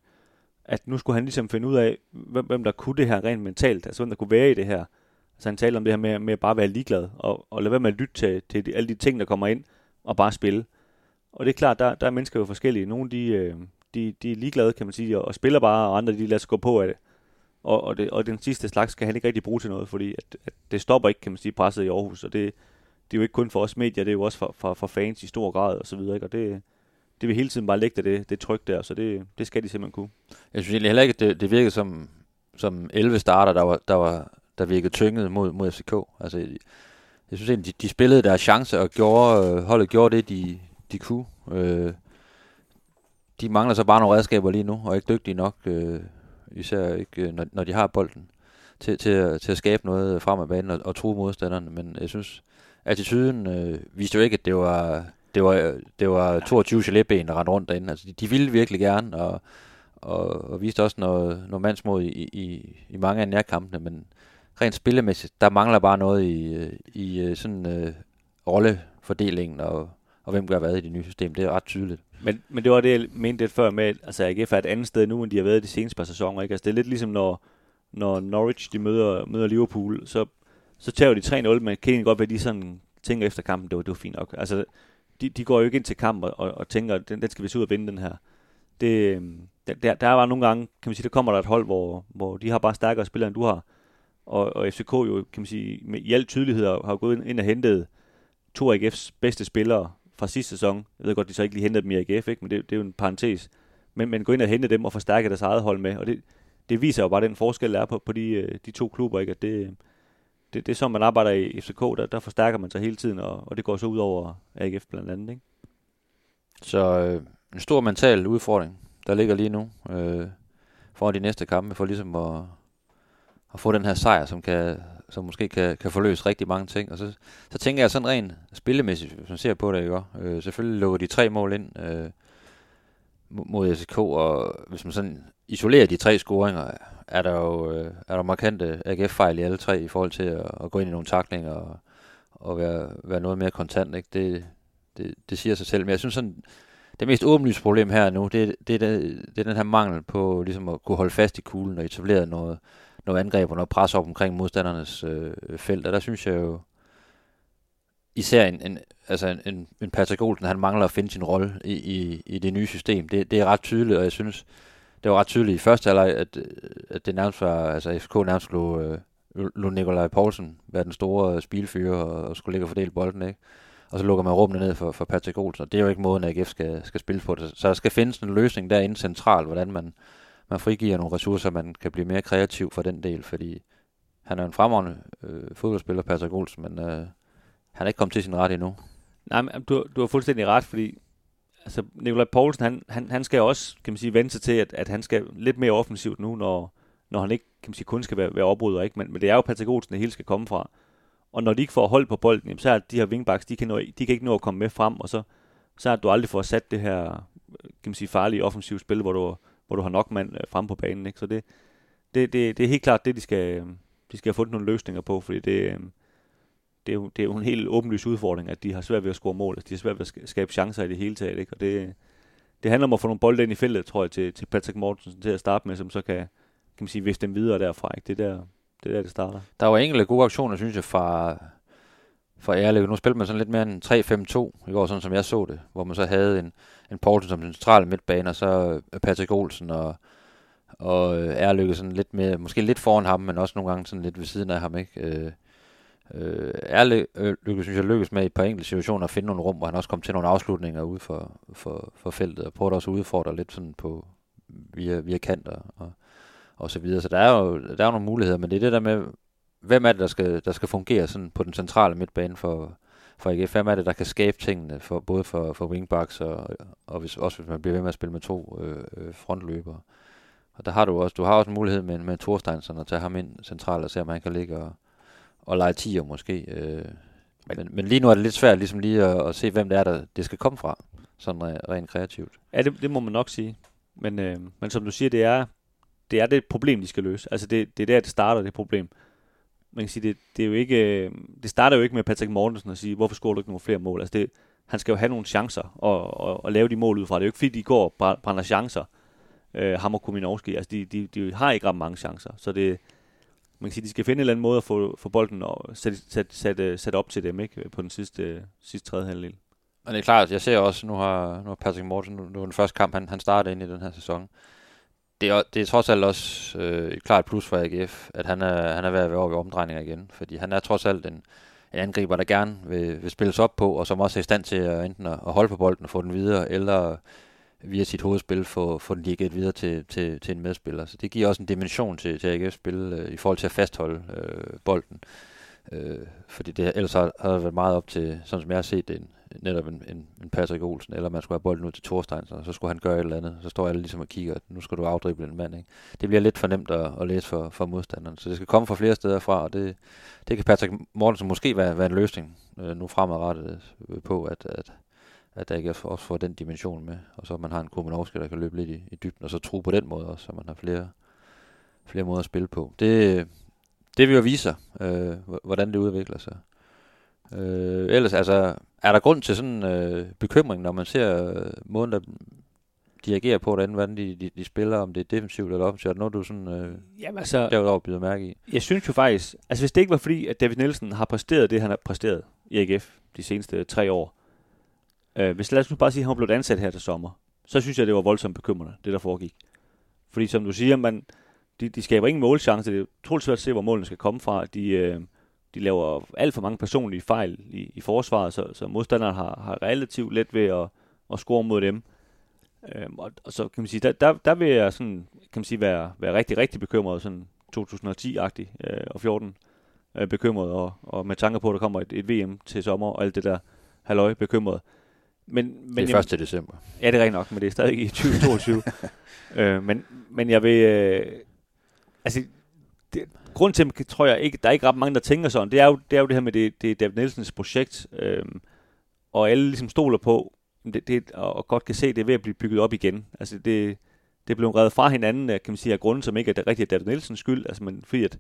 at nu skulle han ligesom finde ud af, hvem, hvem der kunne det her rent mentalt, altså hvem der kunne være i det her. Så han talte om det her med, med at bare være ligeglad, og, og lade være med at lytte til, til de, alle de ting, der kommer ind, og bare spille. Og det er klart, der, der er mennesker jo forskellige. Nogle de, øh, de, de er ligeglade, kan man sige, og, og spiller bare, og andre de lader sig gå på af det. Og, og, det, og den sidste slags kan han ikke rigtig bruge til noget, fordi at, at det stopper ikke, kan man sige, presset i Aarhus, og det, det er jo ikke kun for os medier, det er jo også for, for, for fans i stor grad og så videre, ikke? og det, det vil hele tiden bare lægge det, det tryk der, så det, det skal de simpelthen kunne. Jeg synes egentlig heller ikke, at det, det virkede som, som 11 starter, der, var, der, var, der virkede tynget mod, mod FCK. Altså, jeg synes egentlig, de, de spillede deres chance og gjorde, øh, holdet gjorde det, de, de kunne. Øh, de mangler så bare nogle redskaber lige nu, og ikke dygtige nok, øh, især ikke, øh, når, når de har bolden, til, til, til at skabe noget frem af banen og, og true modstanderne. Men jeg synes, attituden øh, viste jo ikke, at det var, det var, det var 22 gelében, der rendte rundt derinde. Altså, de, de ville virkelig gerne, og, og, og viste også noget, noget mandsmod i, i, i mange af nærkampene, men rent spillemæssigt, der mangler bare noget i, øh, i øh, sådan øh, rollefordelingen, og, og hvem gør hvad i det nye system. Det er ret tydeligt. Men, men det var det, jeg mente lidt før med, altså AGF er et andet sted nu, end de har været de seneste par sæsoner. Ikke? Altså, det er lidt ligesom, når, når Norwich de møder, møder Liverpool, så, så tager de 3-0, men kan egentlig godt være, at de sådan tænker efter kampen, det var, det var fint nok. Altså, de, de går jo ikke ind til kamp og, og tænker, den, den skal vi se ud og vinde, den her. Det, øhm, der, der, der var nogle gange, kan man sige, der kommer der et hold, hvor, hvor de har bare stærkere spillere, end du har. Og, og FCK jo, kan man sige, med, i al tydelighed har, gået ind og hentet to af AGF's bedste spillere fra sidste sæson. Jeg ved godt, de så ikke lige hentede dem i AGF, ikke? men det, det er jo en parentes. Men, men gå ind og hente dem og forstærke deres eget hold med. Og det, det viser jo bare den forskel, der er på, på de, øh, de to klubber. Ikke? At det, det, det er sådan, man arbejder i FCK, der, der forstærker man sig hele tiden, og, og det går så ud over AGF blandt andet. Ikke? Så øh, en stor mental udfordring, der ligger lige nu øh, for de næste kampe, for ligesom at, at få den her sejr, som, kan, som måske kan, kan forløse rigtig mange ting. Og så, så tænker jeg sådan rent spillemæssigt, hvis man ser på det, ikke? Øh, selvfølgelig lukker de tre mål ind øh, mod SK, og hvis man sådan isolerer de tre scoringer, er der jo øh, er der markante AGF-fejl i alle tre i forhold til at, at gå ind i nogle taklinger og, og være, være noget mere kontant. Ikke? Det, det, det siger sig selv. Men jeg synes sådan, det mest åbenlyse problem her nu, det, det, det, det er den her mangel på ligesom at kunne holde fast i kuglen og etablere noget, noget angreb og noget pres op omkring modstandernes øh, felt. Og der synes jeg jo, især en, en, altså en, en Patrick Olsen, han mangler at finde sin rolle i, i, i det nye system. Det, det er ret tydeligt, og jeg synes, det var ret tydeligt i første halvleg, at, øh, at det nærmest var, altså FCK nærmest lå, øh, lå Nikolaj Poulsen være den store spilfyrer og, og skulle ligge og fordele bolden, ikke? Og så lukker man rummene ned for, for Patrick Olsen, og det er jo ikke måden, at AGF skal, skal spille på det. Så der skal findes en løsning derinde centralt, hvordan man, man frigiver nogle ressourcer, man kan blive mere kreativ for den del, fordi han er en fremragende øh, fodboldspiller, Patrick Olsen, men øh, han er ikke kommet til sin ret endnu. Nej, men du, du har fuldstændig ret, fordi altså, Nikolaj Poulsen, han, han, han skal også, kan man sige, vente sig til, at, at han skal lidt mere offensivt nu, når, når han ikke, kan man sige, kun skal være, være opbryder, ikke? Men, men det er jo Patrick Olsen, det hele skal komme fra. Og når de ikke får hold på bolden, jamen, så er de her wingbacks, de kan, nå, de kan ikke nå at komme med frem, og så, så er du aldrig får sat det her, øh, kan man sige, farlige offensivt spil, hvor du, hvor du har nok mand øh, frem på banen, ikke? Så det, det, det, det er helt klart det, de skal, øh, de skal have fundet nogle løsninger på, fordi det, øh, det, er jo, det er jo en helt åbenlyst udfordring, at de har svært ved at score mål, at de har svært ved at skabe chancer i det hele taget, ikke? Og det, det handler om at få nogle bolde ind i feltet, tror jeg, til, til Patrick Mortensen til at starte med, som så kan, kan man sige, vifte dem videre derfra, ikke? Det er der, det er der, det starter. Der var enkelte gode aktioner, synes jeg, fra, for ærligt. Nu spillede man sådan lidt mere en 3-5-2 i går, sådan som jeg så det, hvor man så havde en, en Poulsen som den centrale midtbane, og så øh, Patrick Olsen og, og øh, Ærlykke sådan lidt mere, måske lidt foran ham, men også nogle gange sådan lidt ved siden af ham, ikke? Øh, øh, er øh, synes jeg lykkes med i et par enkelte situationer at finde nogle rum, hvor han også kom til nogle afslutninger ude for, for, for feltet, og prøvede også at udfordre lidt sådan på via, via kanter og, og så videre. Så der er, jo, der er jo nogle muligheder, men det er det der med, hvem er det, der skal, der skal fungere sådan på den centrale midtbane for, for AGF? Hvem er det, der kan skabe tingene, for, både for, for wingbacks og, og hvis, også hvis man bliver ved med at spille med to øh, øh frontløbere? Og der har du også, du har også en mulighed med, med Thorsteinsson at tage ham ind centralt og se, om han kan ligge og, at lege 10'er måske. Øh, men, men lige nu er det lidt svært ligesom lige at, at se, hvem det er, der det skal komme fra, sådan rent, rent kreativt. Ja, det, det må man nok sige. Men, øh, men som du siger, det er, det er det problem, de skal løse. Altså det, det er der, det starter, det problem. Man kan sige, det, det, er jo ikke, det starter jo ikke med Patrick Mortensen at sige, hvorfor scorer du ikke nogle flere mål? Altså det, han skal jo have nogle chancer og, og, og lave de mål ud fra. Det er jo ikke fordi, de går og brænder chancer, øh, ham og Kuminovski. Altså de, de, de har ikke ret mange chancer. Så det, man kan sige, de skal finde en eller anden måde at få, få bolden og sætte, sæt, sæt, sætte øh, op til dem ikke? på den sidste, sidste tredje halvdel. Men det er klart, jeg ser også, nu har, nu har Patrick Mortensen, nu, nu er den første kamp, han, han starter ind i den her sæson. Det er, det er trods alt også øh, et klart plus for AGF, at han er, han er ved at være over ved omdrejninger igen. Fordi han er trods alt en, en angriber, der gerne vil, vil spilles op på, og som også er i stand til at enten at holde på bolden og få den videre, eller via sit hovedspil få, få den ligget videre til, til, til en medspiller. Så det giver også en dimension til, til AGF's spil øh, i forhold til at fastholde øh, bolden. Øh, fordi det, ellers har, har det været meget op til, sådan som jeg har set det, en, netop en, en, en Patrick Olsen, eller man skulle have bolden ud til Thorstein, så, så skulle han gøre et eller andet. Så står alle ligesom og kigger, at nu skal du afdrible en mand. Ikke? Det bliver lidt for nemt at, at læse for, for modstanderen. Så det skal komme fra flere steder fra, og det, det kan Patrick Mortensen måske være, være en løsning øh, nu fremadrettet øh, på, at, at, at der ikke også får den dimension med. Og så man har en Kumanovski, der kan løbe lidt i, i dybden, og så tro på den måde også, så man har flere, flere måder at spille på. Det, det vil jo vise sig, øh, hvordan det udvikler sig. Øh, ellers, altså, er der grund til sådan øh, bekymring, når man ser øh, måden, der de agerer på, hvordan, hvordan de, de, de spiller, om det er defensivt eller offensivt? Er det noget, du sådan, øh, Jamen, altså, derudover byder mærke i? Jeg synes jo faktisk, altså hvis det ikke var fordi, at David Nielsen har præsteret det, han har præsteret i AGF de seneste tre år, øh, hvis lad os nu bare sige, at han blev ansat her til sommer, så synes jeg, det var voldsomt bekymrende, det der foregik. Fordi som du siger, man, de, de skaber ingen målchance. Det er utroligt svært at se, hvor målene skal komme fra. De, øh, de laver alt for mange personlige fejl i, i forsvaret, så, så modstanderen har, har relativt let ved at, at score mod dem. Øhm, og, og, så kan man sige, der, der, der vil jeg sådan, kan man sige, være, være rigtig, rigtig bekymret, sådan 2010-agtig øh, og 14 øh, bekymret, og, og med tanke på, at der kommer et, et VM til sommer, og alt det der halløj bekymret. Men, men det er 1. december. Ja, det er rigtigt nok, men det er stadig i 2022. øh, men, men jeg vil... Øh, altså, det, grund til, at tror jeg ikke, der er ikke ret mange, der tænker sådan, det er jo det, er jo det her med, det, det er David Nielsens projekt, øh, og alle ligesom stoler på, det, det, og godt kan se, det er ved at blive bygget op igen. Altså det, det blev reddet fra hinanden, kan man sige, af grunden, som ikke er rigtig David Nielsens skyld, altså men fordi at,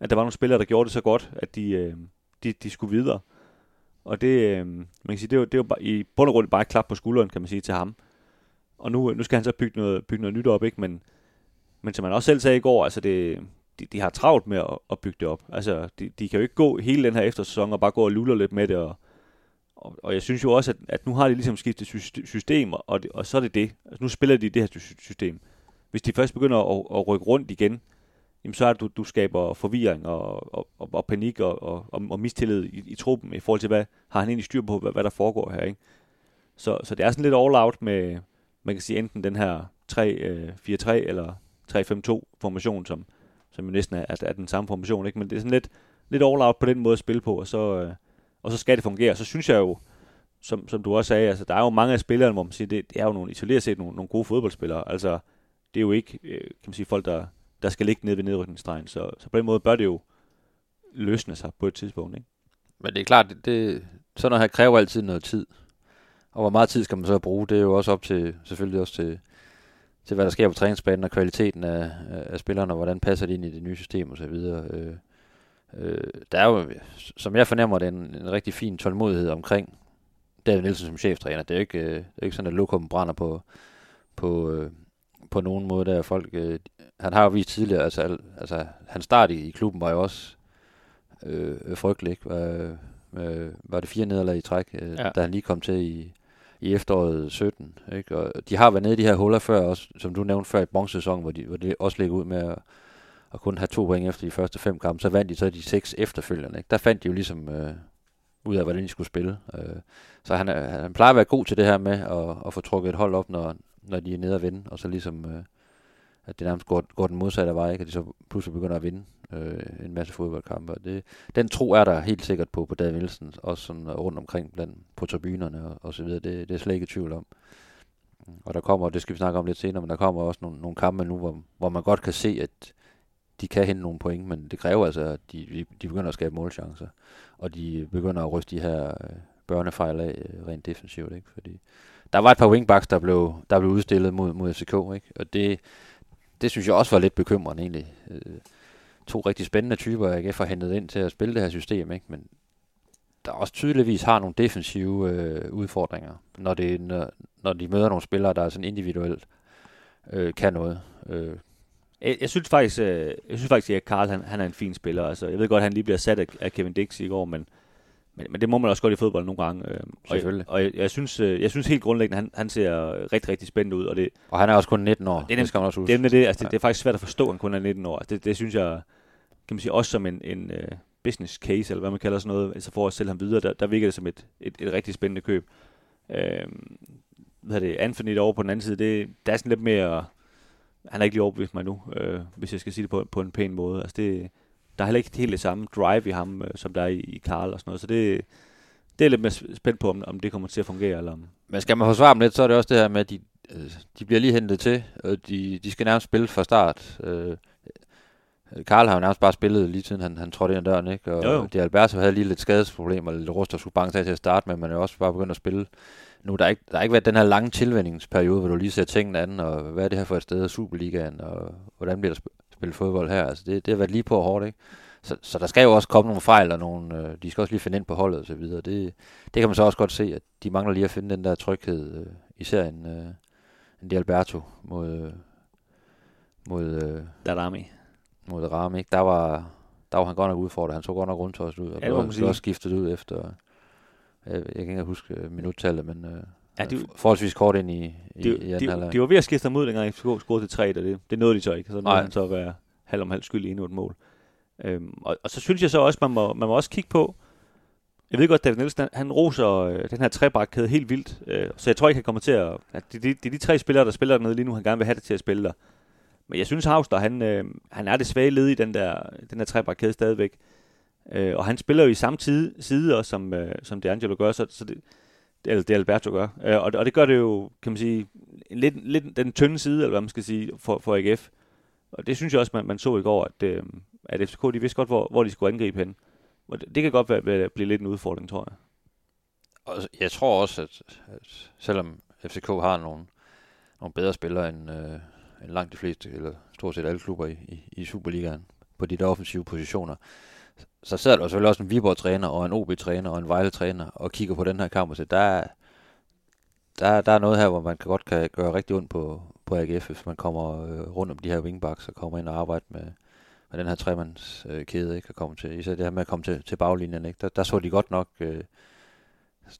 at der var nogle spillere, der gjorde det så godt, at de, øh, de, de skulle videre. Og det, øh, man kan sige, det var, det var bare, i bund og grund bare et klap på skulderen, kan man sige, til ham. Og nu, øh, nu skal han så bygge noget, bygge noget nyt op, ikke? Men, men som man også selv sagde i går, altså det, de, de har travlt med at, at bygge det op. Altså, de, de kan jo ikke gå hele den her eftersæson og bare gå og luller lidt med det. Og, og, og jeg synes jo også, at, at nu har de ligesom skiftet system, og, det, og så er det det. Altså, nu spiller de det her system. Hvis de først begynder at, at rykke rundt igen, jamen så er det, du, du skaber forvirring og, og, og, og panik og, og, og mistillid i, i truppen i forhold til, hvad har han egentlig styr på, hvad, hvad der foregår her. Ikke? Så, så det er sådan lidt all out med, man kan sige enten den her 3-4-3 øh, eller 3-5-2 formation, som, som jo næsten er, er, er den samme formation, ikke? men det er sådan lidt, lidt all out på den måde at spille på, og så, øh, og så skal det fungere. Så synes jeg jo, som, som du også sagde, altså, der er jo mange af spillerne, hvor man siger, det, det er jo nogle, isoleret set nogle, nogle gode fodboldspillere. Altså, det er jo ikke, øh, kan man sige, folk, der, der skal ligge nede ved nedrykningsstregen. Så, så på den måde bør det jo løsne sig på et tidspunkt. Ikke? Men det er klart, det, det, sådan noget her kræver altid noget tid. Og hvor meget tid skal man så bruge, det er jo også op til, selvfølgelig også til, til hvad der sker på træningsbanen og kvaliteten af, af spillerne, og hvordan passer de ind i det nye system osv. Øh, øh, der er jo, som jeg fornemmer det, en, en rigtig fin tålmodighed omkring David Nielsen som cheftræner. Det er jo ikke, øh, det er ikke sådan, at lokum brænder på, på, øh, på nogen måde der. Folk, øh, han har jo vist tidligere, altså, altså han start i, i klubben var jo også øh, frygtelig. Ikke? Var, øh, var det fire nederlag i træk, øh, ja. da han lige kom til i, i efteråret 17. Ikke? Og de har været nede i de her huller før, også, som du nævnte før i bronzesæsonen, hvor de, hvor de også ligger ud med at, at kun have to point efter de første fem kampe. Så vandt de så de seks efterfølgende. Ikke? Der fandt de jo ligesom øh, ud af, hvordan de skulle spille. Øh, så han, han plejer at være god til det her med at, at få trukket et hold op, når, når de er nede og vinde, og så ligesom, øh, at det nærmest går, går den modsatte vej, ikke? at de så pludselig begynder at vinde øh, en masse fodboldkampe. Det, den tro er der helt sikkert på, på David Nielsen, også sådan øh, rundt omkring blandt, på tribunerne og, og så videre. Det, det er slet ikke i tvivl om. Mm. Og der kommer, det skal vi snakke om lidt senere, men der kommer også nogle, nogle kampe nu, hvor, hvor man godt kan se, at de kan hente nogle point, men det kræver altså, at de, de, de begynder at skabe målchancer, og de begynder at ryste de her øh, børnefejl af øh, rent defensivt, ikke? Fordi der var et par wingbacks, der blev, der blev udstillet mod, mod FCK, ikke? Og det, det synes jeg også var lidt bekymrende egentlig. Øh, to rigtig spændende typer, AGF har hentet ind til at spille det her system, ikke? Men der også tydeligvis har nogle defensive øh, udfordringer, når, det, når, når de møder nogle spillere, der er sådan individuelt øh, kan noget. Øh. Jeg, jeg synes faktisk, øh, jeg synes faktisk, at Karl han, han er en fin spiller. Altså, jeg ved godt, at han lige bliver sat af, af Kevin Dix i går, men, men, men det må man også godt i fodbold nogle gange. Øh, og jeg, og jeg, jeg, synes, øh, jeg synes helt grundlæggende, han, han ser rigtig, rigtig spændende ud. Og, det, og han er også kun 19 år. Det, det skal man også huske. Det, det, altså, det, det er faktisk svært at forstå, at han kun er 19 år. Altså, det, det synes jeg, kan man sige, også som en, en uh, business case, eller hvad man kalder sådan noget, altså for at sælge ham videre, der, der virker det som et, et, et rigtig spændende køb. Uh, hvad det, Anthony over på den anden side, det, der er sådan lidt mere, han har ikke lige overbevist mig nu, uh, hvis jeg skal sige det på, på en pæn måde. Altså det, der er heller ikke helt det samme drive i ham, uh, som der er i, i Karl og sådan noget, så det, det er lidt mere spændt på, om, om det kommer til at fungere. Eller om. Men skal man forsvare dem lidt, så er det også det her med, at de, de bliver lige hentet til, og de, de skal nærmest spille fra start. Uh, Karl har jo nærmest bare spillet lige siden han, han trådte ind ad døren, ikke? Og jo, jo. det Alberto havde lige lidt skadesproblemer, lidt rust og skulle bange sig til at starte med, men er også bare begyndt at spille. Nu der er ikke, der er ikke været den her lange tilvændingsperiode, hvor du lige ser tingene an, og hvad er det her for et sted af Superligaen, og hvordan bliver der spillet fodbold her? Altså det, det har været lige på hårdt, ikke? Så, så der skal jo også komme nogle fejl, og nogle, øh, de skal også lige finde ind på holdet og så videre. Det, det kan man så også godt se, at de mangler lige at finde den der tryghed, øh, især en, øh, en Di Alberto mod, øh, mod øh, Darami mod Ram, ikke? Der var, der var han godt nok udfordret. Han så godt nok rundt os ud, og ja, blev, blev også skiftet ud efter, jeg, jeg kan ikke huske øh, minuttallet, men øh, ja, de, forholdsvis kort ind i, i, de, i anden de, de, var ved at skifte ham ud, dengang FCK scorede til 3, og det, det nåede de så ikke. Så nåede han så at være halv om halv skyld i endnu et mål. Øhm, og, og, så synes jeg så også, man må, man må også kigge på, jeg ved godt, David Nielsen, han roser øh, den her trebakkæde helt vildt, øh, så jeg tror ikke, han kommer til at... at det, det, det er de tre spillere, der spiller dernede lige nu, han gerne vil have det til at spille der. Men jeg synes, Havster, han, øh, han er det svage led i den der, den der trebakkæde stadigvæk. Øh, og han spiller jo i samme tid, side også, som, øh, som D'Angelo gør, så, så det, eller det Alberto gør. Øh, og, og det gør det jo, kan man sige, lidt, lidt den tynde side, eller hvad man skal sige, for, for AGF. Og det synes jeg også, man, man så i går, at, øh, at FCK, de vidste godt, hvor, hvor de skulle angribe hen. Og det, det kan godt være, være, blive lidt en udfordring, tror jeg. Og jeg tror også, at, at selvom FCK har nogle, nogle bedre spillere end, øh, end langt de fleste, eller stort set alle klubber i, i, i Superligaen, på de der offensive positioner, så sidder der selvfølgelig også en Viborg-træner og en OB-træner og en Vejle-træner og kigger på den her kamp og siger, der der, der er noget her, hvor man kan godt kan gøre rigtig ondt på, på AGF, hvis man kommer øh, rundt om de her wingbacks og kommer ind og arbejder med, med den her tremands øh, kæde, ikke? Og komme til, især det her med at komme til, til baglinjen, ikke? Der, der så de godt nok øh,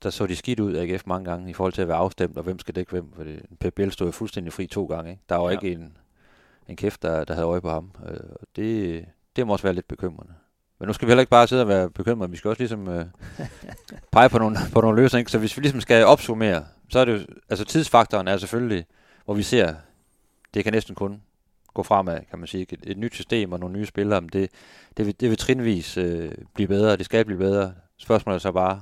der så de skidt ud af AGF mange gange i forhold til at være afstemt, og hvem skal dække hvem, for Pep Biel stod jo fuldstændig fri to gange. Ikke? Der var ja. ikke en, en kæft, der, der havde øje på ham. Øh, det, det må også være lidt bekymrende. Men nu skal vi heller ikke bare sidde og være bekymrede, vi skal også ligesom øh, pege på nogle, på nogle løsninger. Så hvis vi ligesom skal opsummere, så er det jo, altså tidsfaktoren er selvfølgelig, hvor vi ser, det kan næsten kun gå fremad, kan man sige. Et, et nyt system og nogle nye spillere, men det, det, vil, det vil trinvis øh, blive bedre, det skal blive bedre. Spørgsmålet er så bare,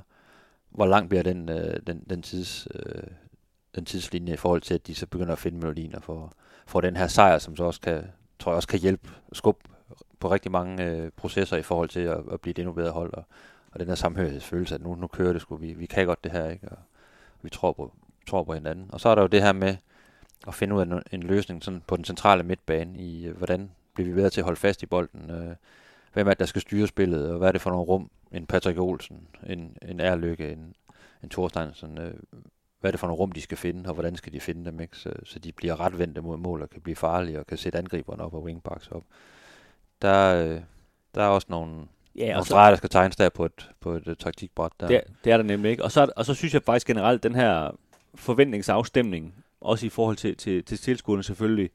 hvor lang bliver den, øh, den, den, tids, øh, den tidslinje i forhold til, at de så begynder at finde melodien for, for den her sejr, som så også kan, tror jeg også kan hjælpe skub på rigtig mange øh, processer i forhold til at, at blive et endnu bedre hold, og, og den der samhørighedsfølelse, at nu, nu kører det sgu, vi, vi kan godt det her, ikke? og vi tror på, tror på hinanden. Og så er der jo det her med at finde ud af en, en løsning sådan på den centrale midtbane i, øh, hvordan bliver vi bedre til at holde fast i bolden, øh, hvem er det, der skal styre spillet, og hvad er det for nogle rum, en Patrick Olsen, en, en Erlykke, en, en Thorsteinsen, øh, hvad er det for nogle rum, de skal finde, og hvordan skal de finde dem, ikke? Så, så de bliver ret vendte mod mål, og kan blive farlige, og kan sætte angriberne op og wingbacks op. Der, øh, der er også nogle, ja, nogle streger, der skal tegnes der på et, på et uh, taktikbræt. Der. Det, det er der nemlig ikke. Og så, og så synes jeg faktisk generelt, den her forventningsafstemning, også i forhold til, til, til tilskuerne selvfølgelig,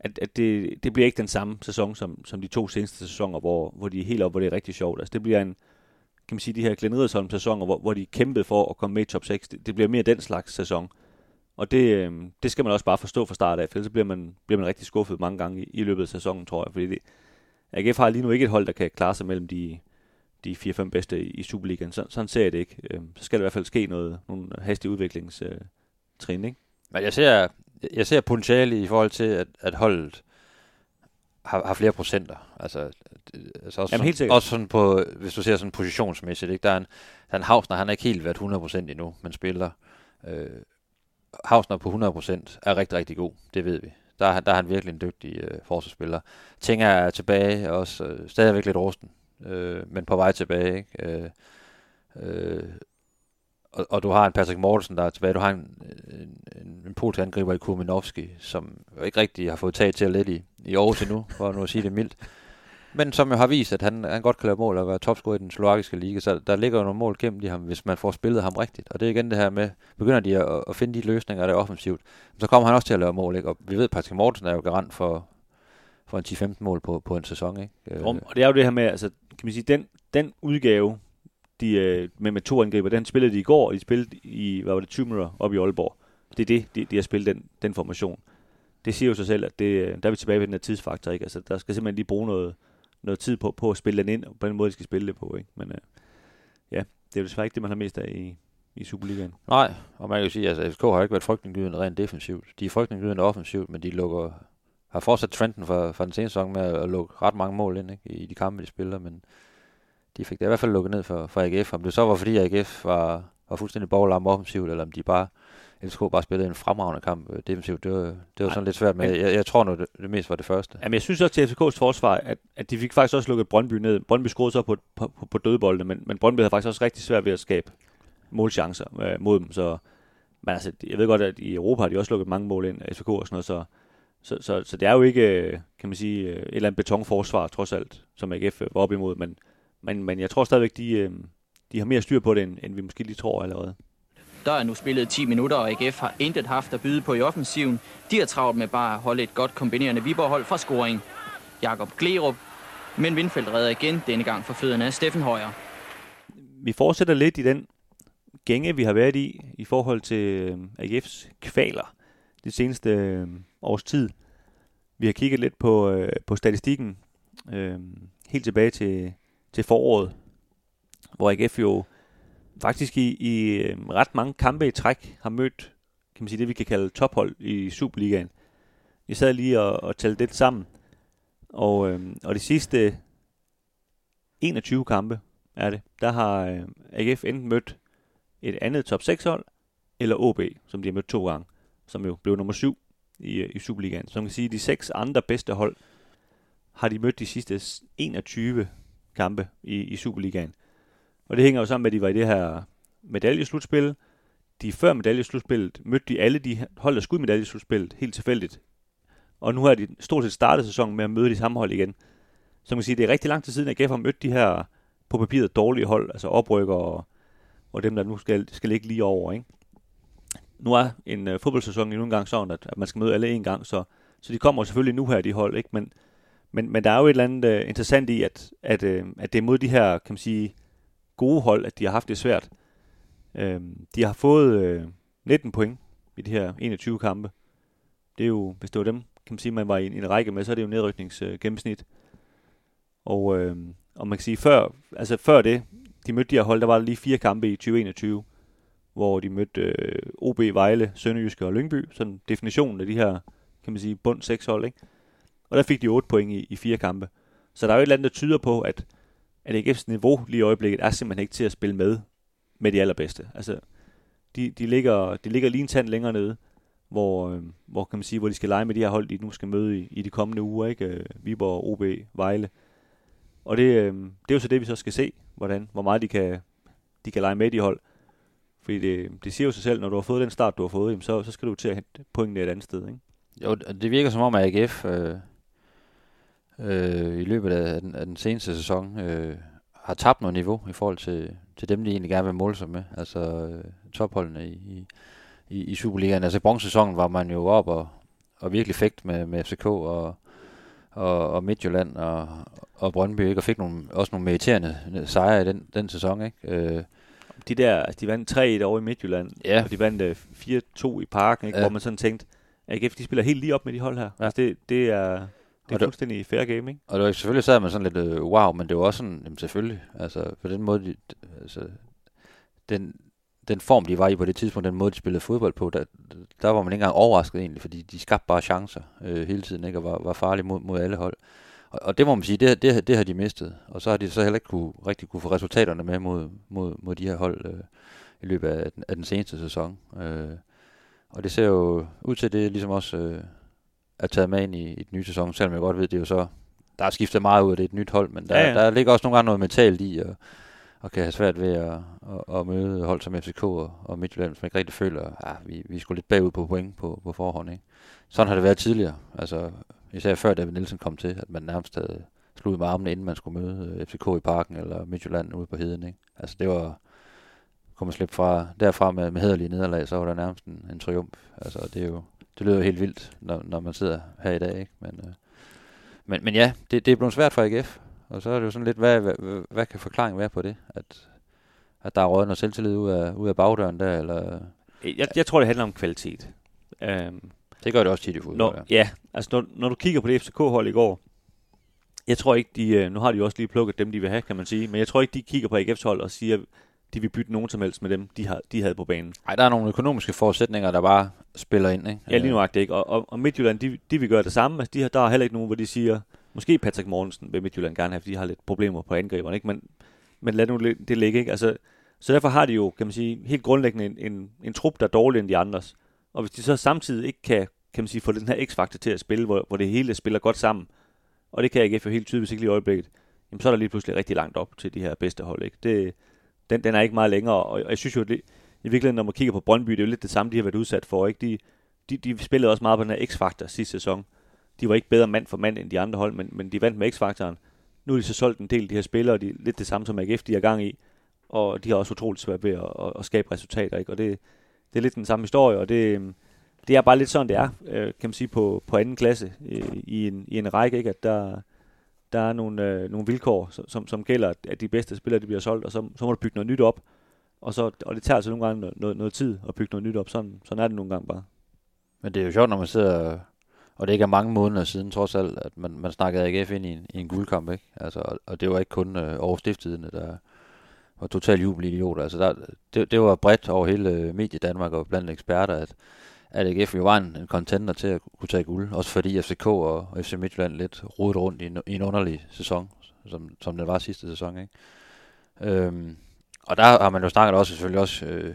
at, at det, det bliver ikke den samme sæson som, som de to seneste sæsoner, hvor, hvor de er helt op, hvor det er rigtig sjovt. Altså det bliver en, kan man sige, de her Glenn Riddersholm sæsoner, hvor, hvor de kæmpede for at komme med i top 6, det, det bliver mere den slags sæson. Og det, øh, det skal man også bare forstå fra start af, for ellers bliver man, bliver man rigtig skuffet mange gange i, i løbet af sæsonen, tror jeg. Fordi det, AGF har lige nu ikke et hold, der kan klare sig mellem de, de 4-5 bedste i, Superligaen. Så, sådan ser jeg det ikke. Øh, så skal der i hvert fald ske noget, nogle hastige udviklingstrin, ikke? Men jeg ser, jeg ser potentiale i forhold til, at, at holdet har, har flere procenter. Altså, altså også, Jamen, helt sådan, også sådan på, hvis du ser sådan positionsmæssigt, ikke? der er en, der er en Hausner, han har ikke helt været 100% endnu, men spiller. Øh, Hausner på 100% er rigtig, rigtig god, det ved vi. Der, der er han virkelig en dygtig øh, forsvarsspiller. Ting er tilbage, også øh, stadigvæk lidt rusten, øh, men på vej tilbage. Ikke? Øh, øh, og, og du har en Patrick Mortensen, der er tilbage. Du har en, en, en, en polsk angriber i Kuminovski, som jo ikke rigtig har fået taget til at let i, i Aarhus endnu, for nu at sige det mildt. Men som jo har vist, at han, han godt kan lave mål og være topscorer i den slovakiske liga, så der ligger jo nogle mål gennem i ham, hvis man får spillet ham rigtigt. Og det er igen det her med, begynder de at, at finde de løsninger, der er offensivt, så kommer han også til at lave mål, ikke? Og vi ved, at Patrick Mortensen er jo garant for, for en 10-15 mål på, på en sæson, ikke? Øh. Og, Og det er jo det her med, altså, kan man sige, den, den udgave, de, øh, med, med to angriber, den spillede de i går, og de spillede i, hvad var det, 20 minutter op i Aalborg. Det er det, de, de har spillet den, den formation. Det siger jo sig selv, at det, øh, der er vi tilbage ved den her tidsfaktor, ikke? Altså, der skal simpelthen lige bruge noget, noget tid på, på at spille den ind, og på den måde, de skal spille det på, ikke? Men øh, ja, det er jo desværre ikke det, man har mest af i, i Superligaen. Nej, og man kan jo sige, at altså, FCK har ikke været frygtindgydende rent defensivt. De er frygtindgydende offensivt, men de lukker, har fortsat trenden fra, fra den seneste sæson med at lukke ret mange mål ind ikke, i de kampe, de spiller, men de fik det i hvert fald lukket ned for, for AGF. Om det så var fordi AGF var, var fuldstændig borgerlarm offensivt, eller om de bare FCK bare spillede en fremragende kamp øh, defensivt, det var, det var sådan lidt svært med. men- Jeg, jeg tror nu, det, det mest var det første. Jamen, jeg synes også til FCK's forsvar, at, at de fik faktisk også lukket Brøndby ned. Brøndby skruede så på, på, på, på dødboldene, men, men Brøndby havde faktisk også rigtig svært ved at skabe målchancer øh, mod dem. Så, men altså, jeg ved godt, at i Europa har de også lukket mange mål ind af FCK og sådan noget, så, så, så, så det er jo ikke, øh, kan man sige, øh, et eller andet betonforsvar, trods alt, som AGF var op imod, men, men, men jeg tror stadigvæk, de, de har mere styr på det, end, end vi måske lige tror allerede. Der er nu spillet 10 minutter, og AGF har intet haft at byde på i offensiven. De har travlt med bare at holde et godt kombinerende Viborg-hold fra scoring. Jakob Glerup, men Vindfeldt redder igen, denne gang for fødderne af Steffen Højer. vi fortsætter lidt i den gænge, vi har været i, i forhold til øh, AGF's kvaler det seneste øh, års tid. Vi har kigget lidt på, øh, på statistikken øh, helt tilbage til, til foråret, hvor AGF jo faktisk i, i øh, ret mange kampe i træk har mødt kan man sige, det, vi kan kalde tophold i Superligaen. Jeg sad lige og, og talte det sammen, og, øh, og de sidste 21 kampe, er det. Der har øh, AGF enten mødt et andet top 6 hold, eller OB, som de har mødt to gange, som jo blev nummer 7 i, øh, i Superligaen. Så man kan sige, at de seks andre bedste hold har de mødt de sidste 21 kampe i, i Superligaen. Og det hænger jo sammen med, at de var i det her medaljeslutspil. De før medaljeslutspillet mødte de alle de hold, der skulle i medaljeslutspillet, helt tilfældigt. Og nu har de stort set startet sæsonen med at møde de samme hold igen. Så man kan sige, det er rigtig lang tid siden, at GF har mødt de her på papiret dårlige hold, altså oprykker og, og dem, der nu skal, skal ligge lige over. Ikke? Nu er en øh, fodboldsæson endnu en gang sådan, at, at man skal møde alle en gang, så, så de kommer selvfølgelig nu her, de hold, ikke? Men, men, men der er jo et eller andet øh, interessant i, at, at, øh, at det er mod de her, kan man sige, gode hold, at de har haft det svært. Øh, de har fået øh, 19 point i de her 21 kampe. Det er jo, hvis det var dem, kan man sige, man var i en, en række med, så er det jo nedrykningsgennemsnit. Øh, og, øh, og man kan sige, før, altså før det, de mødte de her hold, der var der lige fire kampe i 2021, hvor de mødte øh, OB, Vejle, Sønderjyske og Lyngby, sådan definitionen af de her, kan man sige, bund seks hold, ikke? Og der fik de 8 point i, i fire kampe. Så der er jo et eller andet, der tyder på, at, at AGF's niveau lige i øjeblikket er simpelthen ikke til at spille med med de allerbedste. Altså, de, de, ligger, de ligger lige en tand længere nede, hvor, øh, hvor, kan man sige, hvor de skal lege med de her hold, de nu skal møde i, i de kommende uger, ikke? Øh, Viborg, OB, Vejle. Og det, øh, det er jo så det, vi så skal se, hvordan, hvor meget de kan, de kan lege med de hold. Fordi det, det siger jo sig selv, når du har fået den start, du har fået, jamen så, så skal du til at hente pointene et andet sted. Ikke? Jo, det virker som om, at AGF øh, øh, i løbet af den, af den seneste sæson øh, har tabt noget niveau i forhold til, til dem, de egentlig gerne vil måle sig med. Altså øh, topholdene i, i, i Superligaen. Altså i bronzesæsonen var man jo op og, og virkelig fægt med, med FCK og, og, og Midtjylland og, og Brøndby, ikke? og fik nogle, også nogle meriterende sejre i den, den sæson. Ikke? Øh, De der, altså de vandt 3-1 over i Midtjylland, Ja. og de vandt øh, 4-2 i parken, ikke? Ja. hvor man sådan tænkte, AGF de spiller helt lige op med de hold her. Ja. Altså det, det er, det er Og det- fuldstændig fair game, ikke? Og det var selvfølgelig sad man sådan lidt, øh, wow, men det var også sådan, jamen selvfølgelig, altså på den måde, de, altså, den, den form, de var i på det tidspunkt, den måde, de spillede fodbold på, der, der var man ikke engang overrasket egentlig, fordi de skabte bare chancer øh, hele tiden, ikke? og var, var farlige mod, mod alle hold. Og, og det må man sige, det, det, det har de mistet. Og så har de så heller ikke kunne, rigtig kunne få resultaterne med mod, mod, mod de her hold øh, i løbet af, af den seneste sæson. Øh, og det ser jo ud til, at det ligesom også øh, er taget med ind i, i den nye sæson, selvom jeg godt ved, det er jo så, der er skiftet meget ud, af det er et nyt hold, men der, ja, ja. der ligger også nogle gange noget mentalt i, og, og kan have svært ved at, at, at møde hold som FCK og, og Midtjylland, hvis man ikke rigtig føler, at ah, vi, vi skulle lidt bagud på point på, på forhånd. Ikke? Sådan har det været tidligere. Altså, især før David Nielsen kom til, at man nærmest havde slået med armene, inden man skulle møde øh, FCK i parken eller Midtjylland ude på heden. Ikke? Altså, det var, kunne man slippe fra, derfra med, med hederlige nederlag, så var der nærmest en, en triumf. Altså, det er jo, det lyder jo helt vildt, når, når man sidder her i dag, ikke? Men, øh, men, men ja, det, det er blevet svært for AGF, og så er det jo sådan lidt, hvad, hvad, hvad, hvad kan forklaringen være på det? At, at der er røget noget selvtillid ud af, ud af bagdøren der, eller... Jeg, jeg tror, det handler om kvalitet. Um, det gør det også tit i fodbold, når, ja. ja. altså når, når du kigger på det FCK-hold i går, jeg tror ikke, de, øh, nu har de jo også lige plukket dem, de vil have, kan man sige, men jeg tror ikke, de kigger på AGF's hold og siger, de vil bytte nogen som helst med dem, de, har, de havde på banen. Nej, der er nogle økonomiske forudsætninger, der bare spiller ind, ikke? Ja, lige nu ikke. Og, og, og Midtjylland, de, de vil gøre det samme. Altså, de har, der er heller ikke nogen, hvor de siger, måske Patrick Mortensen vil Midtjylland gerne have, fordi de har lidt problemer på angriberne, ikke? Men, men lad nu det ligge, ikke? Altså, så derfor har de jo, kan man sige, helt grundlæggende en, en, en trup, der er dårligere end de andres. Og hvis de så samtidig ikke kan, kan man sige, få den her x-faktor til at spille, hvor, hvor det hele spiller godt sammen, og det kan jeg ikke jo helt tydeligt, ikke lige i øjeblikket, jamen så er der lige pludselig rigtig langt op til de her bedste hold. Ikke? Det, den, den er ikke meget længere, og, og jeg synes jo, at i virkeligheden, når man kigger på Brøndby, det er jo lidt det samme, de har været udsat for. Ikke? De, de, de spillede også meget på den her X-faktor sidste sæson. De var ikke bedre mand for mand end de andre hold, men, men de vandt med X-faktoren. Nu er de så solgt en del af de her spillere, og de er lidt det samme som AGF, de er gang i. Og de har også utroligt svært ved at, at, at skabe resultater. Ikke? Og det, det er lidt den samme historie, og det, det er bare lidt sådan, det er, øh, kan man sige, på, på anden klasse øh, i, en, i en række, ikke? at der, der er nogle, øh, nogle vilkår, som, som gælder, at de bedste spillere de bliver solgt, og så, så må du bygge noget nyt op. Og, så, og det tager altså nogle gange noget, noget tid at bygge noget nyt op. Sådan, sådan er det nogle gange bare. Men det er jo sjovt, når man sidder, og det ikke er mange måneder siden, trods alt, at man, man snakkede AGF ind i en, i en guldkamp, ikke? Altså, og, og det var ikke kun øh, over der var totalt jubelidioter. Altså, der, det, det var bredt over hele øh, medie Danmark og blandt eksperter, at at AGF jo var en, en contender til at kunne tage guld. Også fordi FCK og, FC Midtjylland lidt rodet rundt i en, i en underlig sæson, som, som det var sidste sæson. Ikke? Øhm, og der har man jo snakket også selvfølgelig også øh,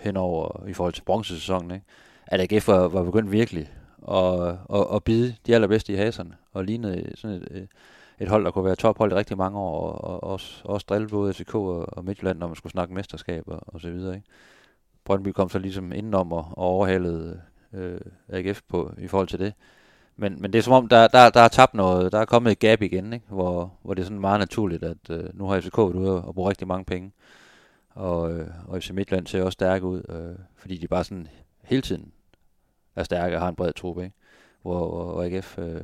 henover i forhold til bronzesæsonen, ikke? at AGF var, var begyndt virkelig at, at, at bide de allerbedste i haserne, og lignede sådan et, øh, et hold, der kunne være tophold i rigtig mange år, og, og også, også drille både FCK og, og Midtjylland, når man skulle snakke mesterskab og, og så videre. Ikke? Brøndby kom så ligesom indenom og, og overhalede øh, AGF på, i forhold til det. Men, men det er som om, der, der, der er tabt noget, der er kommet et gap igen, ikke? Hvor, hvor det er sådan meget naturligt, at øh, nu har FCK været ude og bruge rigtig mange penge. Og, øh, og FC Midtland ser også stærke ud, øh, fordi de bare sådan hele tiden er stærke og har en bred trup, ikke? Hvor, hvor, hvor AGF øh,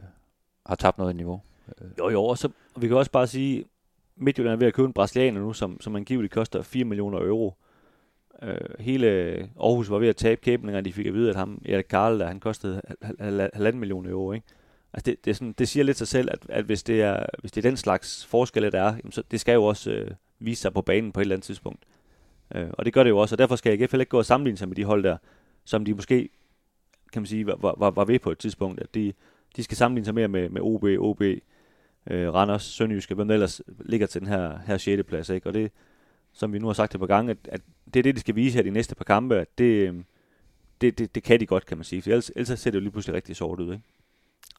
har tabt noget i niveau. Øh. Jo, jo, og så og vi kan også bare sige, Midtjylland er ved at købe en brasilianer nu, som, som angiveligt koster 4 millioner euro. Øh, hele Aarhus var ved at tabe kæbninger, de fik at vide, at ham, Erik Karl, der, han kostede halvanden million euro. Ikke? Altså det, det, er sådan, det siger lidt sig selv, at, at hvis, det er, hvis det er den slags forskelle, der er, jamen så det skal jo også øh, vise sig på banen på et eller andet tidspunkt. Øh, og det gør det jo også, og derfor skal AGF ikke gå og sammenligne sig med de hold der, som de måske, kan man sige, var, var, var ved på et tidspunkt, at de, de skal sammenligne sig mere med, med OB, OB, øh, Randers, Sønderjyske, hvem der ellers ligger til den her, her 6. plads. Ikke? Og det, som vi nu har sagt det på gang, at, at det er det, de skal vise her de næste par kampe, at det, øhm, det, det, det kan de godt, kan man sige. For ellers, ellers ser det jo lige pludselig rigtig sort ud, ikke?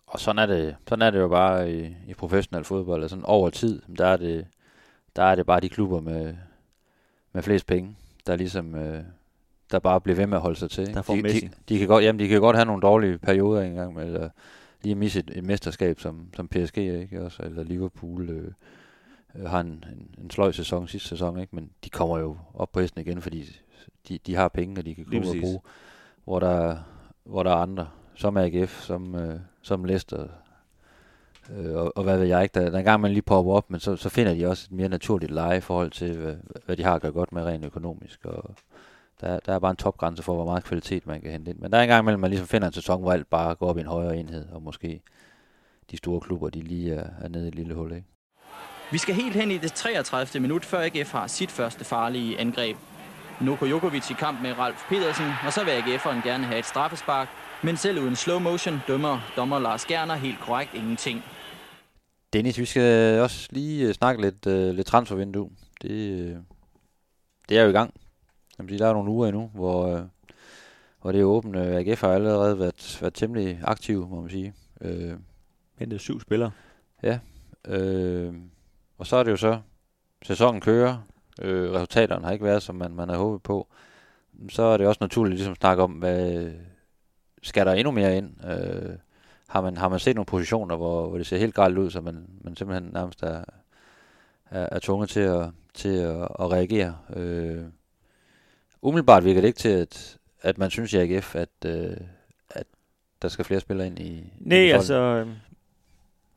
Og sådan er det, sådan er det jo bare i, i professionel fodbold. Altså over tid, der er, det, der er det bare de klubber med, med flest penge, der ligesom... Øh, der bare bliver ved med at holde sig til. Der får de, de, de, kan godt, jamen, de kan godt have nogle dårlige perioder engang, eller lige misse et, et mesterskab som, som PSG, ikke? Også, eller Liverpool. Øh, øh, har en, en, en sløj sæson sidste sæson, ikke? men de kommer jo op på hesten igen, fordi de, de har penge, og de kan komme og bruge, hvor der, hvor der er andre, som AGF, som, øh, som Leicester, øh, og, og hvad ved jeg ikke, der, der en gang man lige popper op, men så, så finder de også et mere naturligt leje i forhold til, hvad, hvad de har at gøre godt med rent økonomisk, og der, der er bare en topgrænse for, hvor meget kvalitet man kan hente ind. Men der er en gang imellem, man ligesom finder en sæson, hvor alt bare går op i en højere enhed, og måske de store klubber, de lige er, er nede i et lille hul, ikke? Vi skal helt hen i det 33. minut, før AGF har sit første farlige angreb. Noko Jokovic i kamp med Ralf Pedersen, og så vil AGF'eren gerne have et straffespark, men selv uden slow motion dømmer dommer Lars Gerner helt korrekt ingenting. Dennis, vi skal også lige øh, snakke lidt, uh, lidt transfervindue. Det, uh, det er jo i gang. Sige, der er nogle uger endnu, hvor, uh, hvor det er åbent. AGF har allerede været, været temmelig aktiv, må man sige. Uh, Hentet syv spillere. Ja. Uh, og så er det jo så, sæsonen kører. Uh, resultaterne har ikke været, som man, man har håbet på. Så er det også naturligt ligesom at snakke om, hvad skal der endnu mere ind? Uh, har man, har man set nogle positioner, hvor, hvor det ser helt galt ud, så man, man simpelthen nærmest er, er, er tvunget til at, til at, at reagere. Øh, umiddelbart virker det ikke til, at, at man synes i AGF, at, øh, at der skal flere spillere ind i Nej, i altså, øh,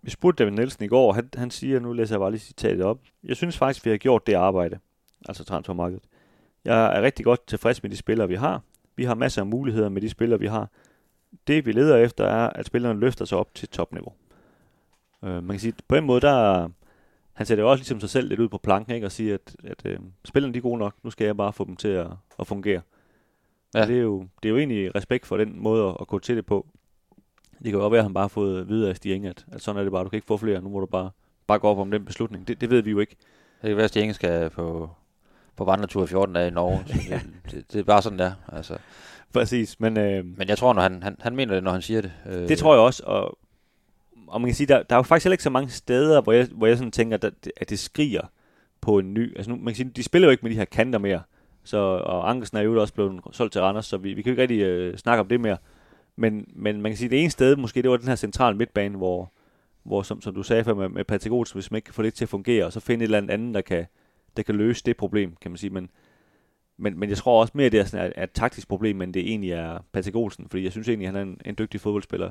vi spurgte David Nielsen i går, han, han siger, nu læser jeg bare lige citatet op, jeg synes faktisk, vi har gjort det arbejde, altså transfermarkedet. Jeg er rigtig godt tilfreds med de spillere, vi har. Vi har masser af muligheder med de spillere, vi har det vi leder efter er, at spillerne løfter sig op til topniveau. Øh, man kan sige, på en måde, der han sætter jo også ligesom sig selv lidt ud på planken, ikke? og siger, at, at øh, spillerne de er gode nok, nu skal jeg bare få dem til at, at fungere. Ja. Det, er jo, det er jo egentlig respekt for den måde at, at gå til det på. Det kan godt være, at han bare har fået at vide af Stig Inge, at, at sådan er det bare, du kan ikke få flere, nu må du bare, bare gå op om den beslutning. Det, det ved vi jo ikke. Det kan være, at Stig Inge skal på, på vandretur i 14 dage i Norge. ja. det, det, det, er bare sådan der. Altså. Præcis, men... Øh, men jeg tror, når han, han, han mener det, når han siger det. Øh, det tror jeg også, og, og man kan sige, der, der er jo faktisk heller ikke så mange steder, hvor jeg, hvor jeg sådan tænker, at, at det skriger på en ny... Altså nu, man kan sige, de spiller jo ikke med de her kanter mere, så, og Ankersen er jo også blevet solgt til Randers, så vi, vi kan jo ikke rigtig øh, snakke om det mere. Men, men man kan sige, det ene sted, måske det var den her centrale midtbane, hvor, hvor som, som du sagde før med, med Patrick Olsen, hvis man ikke kan få det til at fungere, og så finde et eller andet andet, der kan, der kan løse det problem, kan man sige. Men, men, men jeg tror også mere, at det er, sådan, er et taktisk problem, end det egentlig er Patrick Olsen, fordi jeg synes egentlig, at han er en, en dygtig fodboldspiller.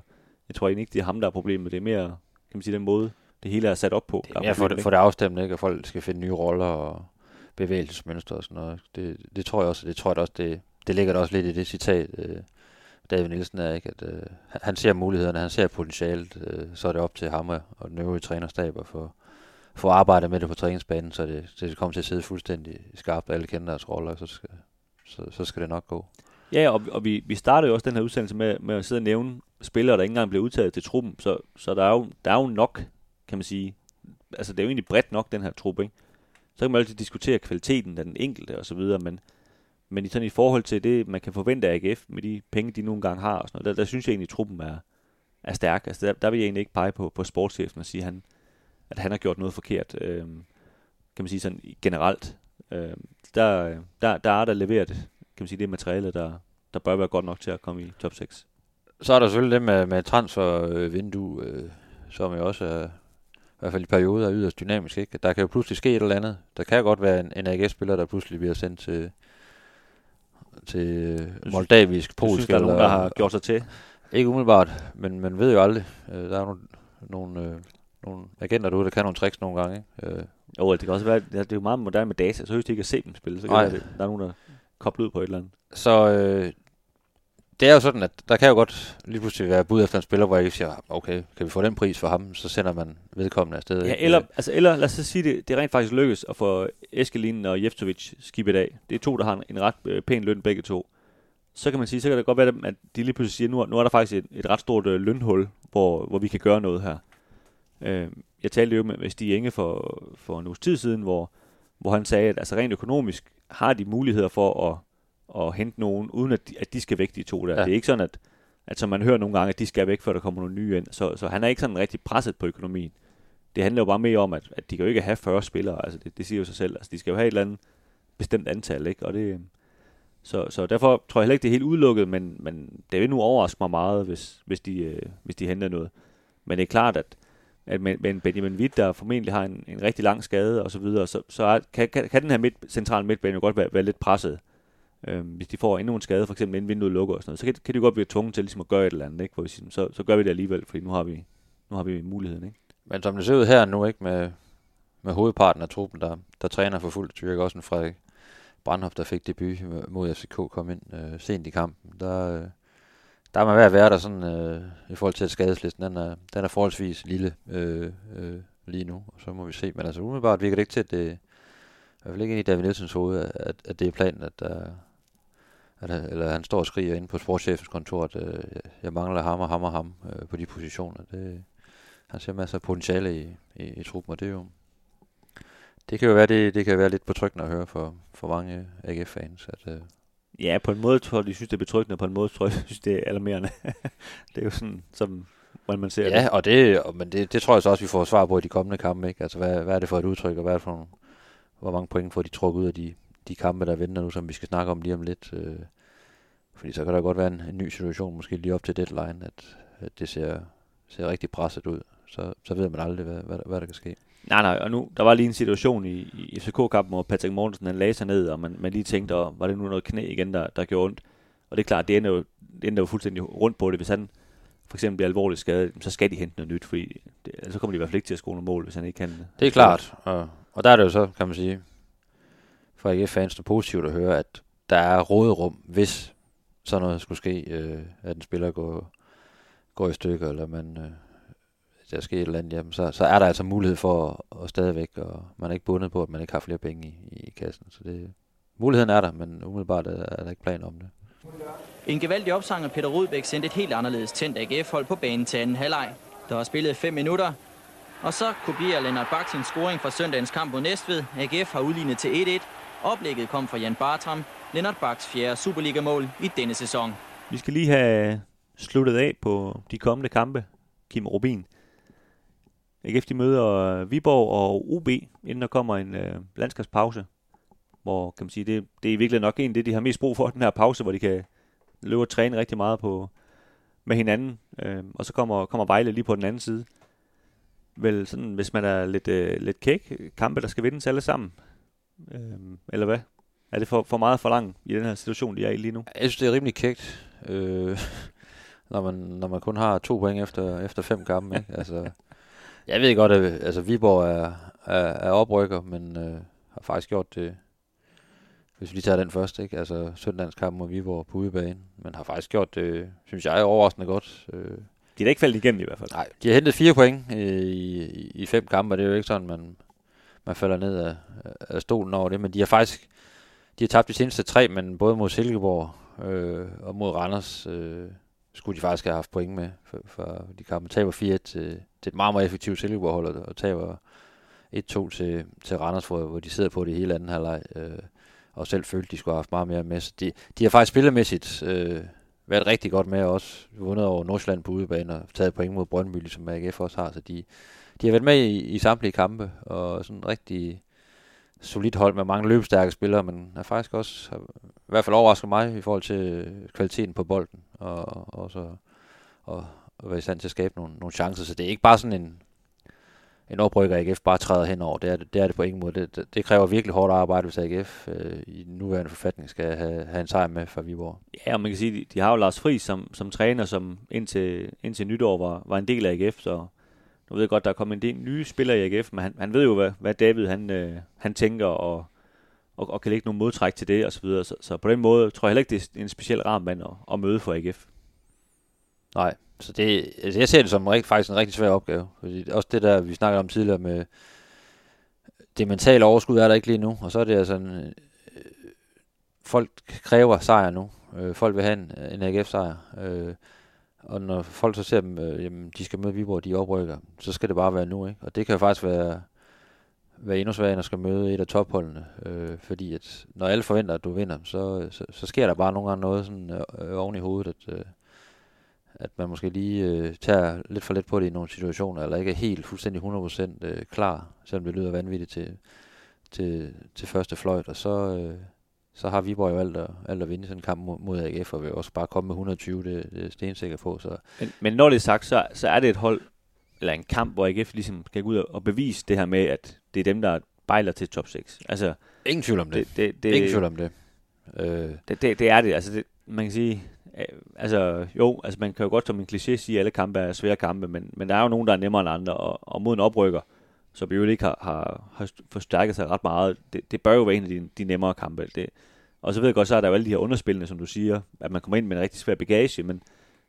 Jeg tror egentlig ikke, det er ham, der er problemet. Det er mere, kan man sige, den måde, det hele er sat op på. Det er mere for det, for det afstemt, ikke? at folk skal finde nye roller og bevægelsesmønstre og sådan noget. Det, det tror jeg også, det tror jeg også, det, det ligger der også lidt i det citat, øh, David Nielsen er, ikke? at øh, han ser mulighederne, han ser potentialet, øh, så er det op til ham og den øvrige trænerstab at få, få arbejdet med det på træningsbanen, så det, det kommer til at sidde fuldstændig skarpt, alle kender deres roller, så skal, så, så skal det nok gå. Ja, og, og vi, vi startede jo også den her udsendelse med, med at sidde og nævne spillere, der ikke engang blev udtaget til truppen, så, så der, er jo, der er jo nok, kan man sige. Altså, det er jo egentlig bredt nok, den her truppe, ikke? Så kan man altid diskutere kvaliteten af den enkelte og så videre, men, men i, sådan i forhold til det, man kan forvente af AGF med de penge, de nogle gange har og sådan noget, der, der synes jeg egentlig, at truppen er, er stærk. Altså, der, der vil jeg egentlig ikke pege på, på sportschefen og sige, at han, at han har gjort noget forkert, øh, kan man sige sådan generelt. Øh, der, der, der er der leveret, kan man sige, det materiale, der, der bør være godt nok til at komme i top 6. Så er der selvfølgelig det med, med transfervindue, øh, som jo også er, i hvert fald i perioder er yderst dynamisk. Ikke? Der kan jo pludselig ske et eller andet. Der kan godt være en, en AGF-spiller, der pludselig bliver sendt til, til moldavisk, polsk. Synes, der er nogen, der har gjort sig til? Ikke umiddelbart, men man ved jo aldrig. Øh, der er nogle, nogle øh, nogle agenter derude, der kan nogle tricks nogle gange. Ikke? Øh. Jo, det kan også være, det er jo meget moderne med data, så hvis de ikke kan se dem spille, så kan det, der er nogen, der kobler ud på et eller andet. Så øh, det er jo sådan, at der kan jo godt lige pludselig være bud efter en spiller, hvor jeg siger, okay, kan vi få den pris for ham, så sender man vedkommende afsted. Ja, eller, altså, eller lad os så sige, det, det rent faktisk lykkes at få Eskelinen og Jeftovic skibet af. Det er to, der har en, en ret øh, pæn løn begge to. Så kan man sige, så kan det godt være, at de lige pludselig siger, nu, nu er der faktisk et, et ret stort øh, lønhul, hvor, hvor vi kan gøre noget her. Øh, jeg talte jo med, med Stig Inge for, for en uges tid siden, hvor, hvor han sagde, at altså rent økonomisk har de muligheder for at, at hente nogen, uden at de, at de skal væk, de to der. Ja. Det er ikke sådan, at, at som man hører nogle gange, at de skal væk, før der kommer nogle nye ind. Så, så han er ikke sådan rigtig presset på økonomien. Det handler jo bare mere om, at, at de kan jo ikke have 40 spillere. Altså det, det siger jo sig selv. Altså de skal jo have et eller andet bestemt antal, ikke? Og det, så, så derfor tror jeg heller ikke, det er helt udelukket, men, men det vil nu overraske mig meget, hvis, hvis, de, øh, hvis de henter noget. Men det er klart, at, at med, med en Benjamin Witt, der formentlig har en, en rigtig lang skade og så videre, så, så er, kan, kan, kan den her midt, centrale midtbane jo godt være, være lidt presset. Øhm, hvis de får endnu en skade, for eksempel inden vinduet lukker og sådan noget, så kan, kan de godt blive tvunget til ligesom at gøre et eller andet, ikke? Hvor vi siger, så, så gør vi det alligevel, fordi nu har vi, nu har vi muligheden. Ikke? Men som det ser ud her nu, ikke med, med hovedparten af truppen, der, der træner for fuldt, Tyrk også en Frederik Brandhoff, der fik debut mod FCK, kom ind øh, sent i kampen. Der, øh, der er man ved at være der sådan, øh, i forhold til at skadeslisten, den er, den er forholdsvis lille øh, øh, lige nu, og så må vi se. Men altså umiddelbart virker det ikke til, at det, hvert fald ikke ind i David Nielsens hoved, at, at det er planen, at der, at, eller han står og skriger inde på sportschefens kontor, at øh, jeg mangler ham og ham og ham øh, på de positioner. Det, han ser masser af potentiale i, i, i truppen, og det er jo, det kan jo være, det, det kan være lidt betryggende at høre for, for mange AGF-fans, at, øh, Ja, på en måde tror jeg, de synes, det er betryggende, og på en måde tror jeg, de synes, det er alarmerende. det er jo sådan, som hvordan man ser Ja, det. og det, men det, det tror jeg så også, vi får svar på i de kommende kampe. Ikke? Altså, hvad, hvad er det for et udtryk, og hvad er det for nogle, hvor mange point får de trukket ud af de, de kampe, der venter nu, som vi skal snakke om lige om lidt. Øh, fordi så kan der godt være en, en ny situation, måske lige op til deadline, at, at det ser, ser rigtig presset ud. Så, så ved man aldrig, hvad, hvad, hvad der kan ske. Nej, nej, og nu, der var lige en situation i, i FCK-kampen, hvor Patrick Mortensen han lagde sig ned, og man, man lige tænkte, oh, var det nu noget knæ igen, der, der gjorde ondt? Og det er klart, det ender jo, det ender jo fuldstændig rundt på det. Hvis han for eksempel bliver alvorligt skadet, så skal de hente noget nyt, fordi det, ellers så kommer de i hvert fald ikke til at score nogle mål, hvis han ikke kan. Det er klart, og, og der er det jo så, kan man sige, for AGF-fans positivt at høre, at der er råderum, hvis sådan noget skulle ske, øh, at en spiller går, går i stykker, eller man, øh, der sker et eller andet, jamen, så, så er der altså mulighed for at, at stadigvæk, og man er ikke bundet på, at man ikke har flere penge i, i kassen. Så det, muligheden er der, men umiddelbart er, er der ikke plan om det. En gevaldig opsang af Peter Rudbæk sendte et helt anderledes tændt AGF-hold på banen til anden halvleg. Der var spillet 5 minutter, og så kopierer Lennart Bak sin scoring fra søndagens kamp mod Næstved. AGF har udlignet til 1-1. Oplægget kom fra Jan Bartram, Lennart Baks fjerde Superliga-mål i denne sæson. Vi skal lige have sluttet af på de kommende kampe, Kim Rubin. AGF de møder øh, Viborg og UB, inden der kommer en øh, landskabspause. Hvor kan man sige, det, det er virkelig nok en det, de har mest brug for, den her pause, hvor de kan løbe og træne rigtig meget på, med hinanden. Øh, og så kommer, kommer Vejle lige på den anden side. Vel sådan, hvis man er lidt, øh, lidt kæk, kampe, der skal vindes alle sammen. Øh, eller hvad? Er det for, for meget for langt i den her situation, de er i lige nu? Jeg synes, det er rimelig kægt, øh, når, man, når man kun har to point efter, efter fem kampe. Ikke? Altså, jeg ved godt, at altså, Viborg er, er, er oprykker, men øh, har faktisk gjort det, hvis vi lige tager den først, ikke? altså søndagens kamp mod Viborg på udebane, men har faktisk gjort det, synes jeg, overraskende godt. Øh, De er da ikke faldet igennem i hvert fald. Nej, de har hentet fire point øh, i, i, i fem kampe, og det er jo ikke sådan, man, man falder ned af, af stolen over det, men de har faktisk de har tabt de seneste tre, men både mod Silkeborg øh, og mod Randers øh, skulle de faktisk have haft point med, for, for de kampe taber 4 til, til et meget, meget effektivt Silkeborg-hold, og, og taber 1-2 til, til Randers, hvor, hvor de sidder på det hele anden halvleg, øh, og selv følte, de skulle have haft meget mere med. Så de, de har faktisk spillemæssigt øh, været rigtig godt med, og også vundet over Nordsjælland på udebane, og taget point mod Brøndby, ligesom som AGF også har, så de, de har været med i, i samtlige kampe, og sådan rigtig solidt hold med mange løbstærke spillere, men er faktisk også, har, i hvert fald overrasket mig i forhold til kvaliteten på bolden, og, og så og, og være i stand til at skabe nogle, nogle chancer. Så det er ikke bare sådan en, en oprykker, AGF bare træder henover. Det er det, det, er det på ingen måde. Det, det, det kræver virkelig hårdt arbejde, hvis AGF øh, i den nuværende forfatning skal have, have en sejr med for Viborg. Ja, og man kan sige, de, de har jo Lars Friis som, som træner, som indtil, indtil nytår var, var en del af AGF, så nu ved jeg godt, der er kommet en del nye spillere i AGF, men han, han ved jo, hvad, hvad David han, øh, han tænker, og, og, og kan lægge nogle modtræk til det, og så videre. Så, så på den måde tror jeg heller ikke, det er en speciel ram mand at, at møde for AGF. Nej, så det, altså jeg ser det som en, rigt- faktisk en rigtig svær opgave. Fordi også det der, vi snakkede om tidligere med, det mentale overskud er der ikke lige nu, og så er det altså en, øh, folk kræver sejr nu. Øh, folk vil have en, en AGF-sejr. Øh, og når folk så ser dem, øh, jamen, de skal møde Viborg, de oprykker, så skal det bare være nu, ikke? Og det kan jo faktisk være, være endnu sværere, end at skal møde et af topholdene. Øh, fordi at når alle forventer, at du vinder, så, så, så sker der bare nogle gange noget sådan, øh, oven i hovedet, at, øh, at man måske lige øh, tager lidt for let på det i nogle situationer, eller ikke er helt fuldstændig 100% øh, klar, selvom det lyder vanvittigt til, til, til første fløjt, og så, øh, så har Viborg jo alt at, alt at vinde sådan en kamp mod, mod AGF, og vil også bare komme med 120, det, det er stensikker på, så Men, men når det er sagt, så, så er det et hold, eller en kamp, hvor AGF ligesom skal gå ud og bevise det her med, at det er dem, der bejler til top 6. Altså, ingen tvivl om det. det, det, det, Ingen tvivl om det. Øh, Det, det, det er det. Altså, det, man kan sige, øh, altså jo, altså man kan jo godt som en kliché sige, at alle kampe er svære kampe, men, men der er jo nogen, der er nemmere end andre, og, og mod en oprykker, som jo ikke har, har, har forstærket sig ret meget, det, det bør jo være en af de, de nemmere kampe. Det, og så ved jeg godt, så er der jo alle de her underspillende, som du siger, at man kommer ind med en rigtig svær bagage, men,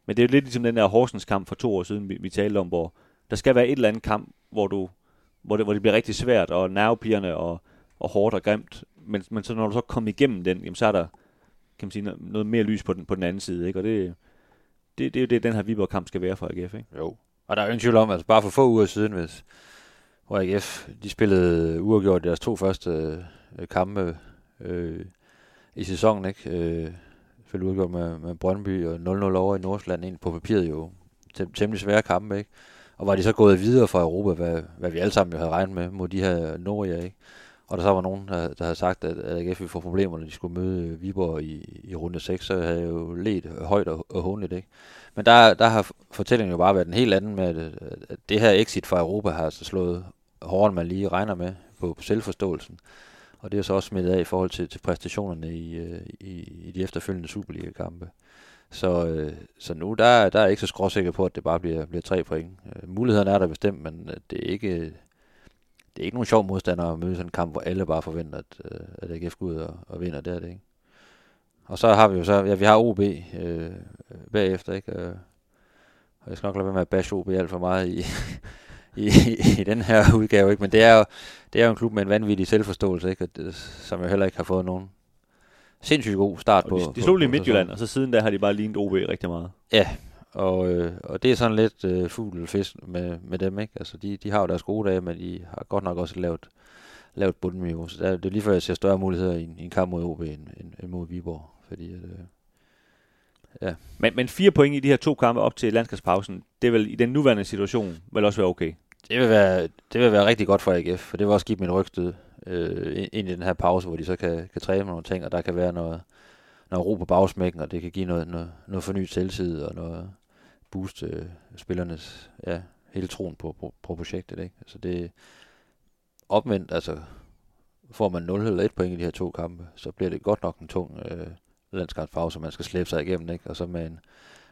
men det er jo lidt ligesom den der Horsens kamp for to år siden, vi, vi talte om, hvor der skal være et eller andet kamp, hvor du hvor det, hvor det bliver rigtig svært, og nervepigerne, og og hårdt og grimt. Men, men så når du så kommer igennem den, jamen, så er der kan man sige, noget, mere lys på den, på den anden side. Ikke? Og det, det, det er jo det, den her Viborg-kamp skal være for AGF. Ikke? Jo. Og der er jo ingen tvivl om, at altså bare for få uger siden, hvis, hvor AGF de spillede uafgjort deres to første øh, kampe øh, i sæsonen, ikke? Øh, spillede uafgjort med, med Brøndby og 0-0 over i Nordsjælland, ind på papiret jo tem- temmelig svære kampe, ikke? Og var de så gået videre fra Europa, hvad, hvad vi alle sammen jo havde regnet med mod de her Norge, ikke? Og der så var nogen, der, der havde sagt, at AGF ville få problemer, når de skulle møde øh, Viborg i, i runde 6, så havde jeg jo let øh, højt og, og håndligt, ikke? Men der, der har fortællingen jo bare været en helt anden med, at, at det her exit fra Europa har altså slået hårdere, end man lige regner med på, på selvforståelsen. Og det er så også smittet af i forhold til, til præstationerne i, øh, i, i de efterfølgende Superliga-kampe. Så, øh, så nu der, der er jeg ikke så skråsikker på, at det bare bliver, bliver tre point. Øh, mulighederne er der bestemt, men øh, det er ikke, det er ikke nogen sjov modstander at møde sådan en kamp, hvor alle bare forventer, at, øh, at AGF går ud og, og vinder. Det er det ikke. Og så har vi jo så, ja, vi har OB øh, bagefter, ikke? Og jeg skal nok lade være med at bashe OB alt for meget i, i, i den her udgave, ikke? Men det er jo, det er jo en klub med en vanvittig selvforståelse, ikke? Som jo heller ikke har fået nogen sindssygt god start og på. De, slog lige Midtjylland, og så siden der har de bare lignet OB rigtig meget. Ja, og, øh, og det er sådan lidt øh, fisk med, med dem, ikke? Altså, de, de har jo deres gode dage, men de har godt nok også lavet, lavet bundniveau. Så der, det er lige før, jeg ser større muligheder i, i en kamp mod OB end, end, end mod Viborg. Fordi at, øh, ja. men, men fire point i de her to kampe op til landskabspausen, det vil i den nuværende situation vel også være okay? Det vil være, det vil være rigtig godt for AGF, for det vil også give dem et rygstød øh, ind i den her pause, hvor de så kan, kan træne nogle ting, og der kan være noget, noget ro på bagsmækken, og det kan give noget, noget, noget fornyet selvtid og noget boost øh, spillernes ja, hele troen på, på, på projektet. Ikke? Altså det opvendt, altså får man 0 eller 1 point i de her to kampe, så bliver det godt nok en tung øh, landskampspause, man skal slæbe sig igennem, ikke? og så med en,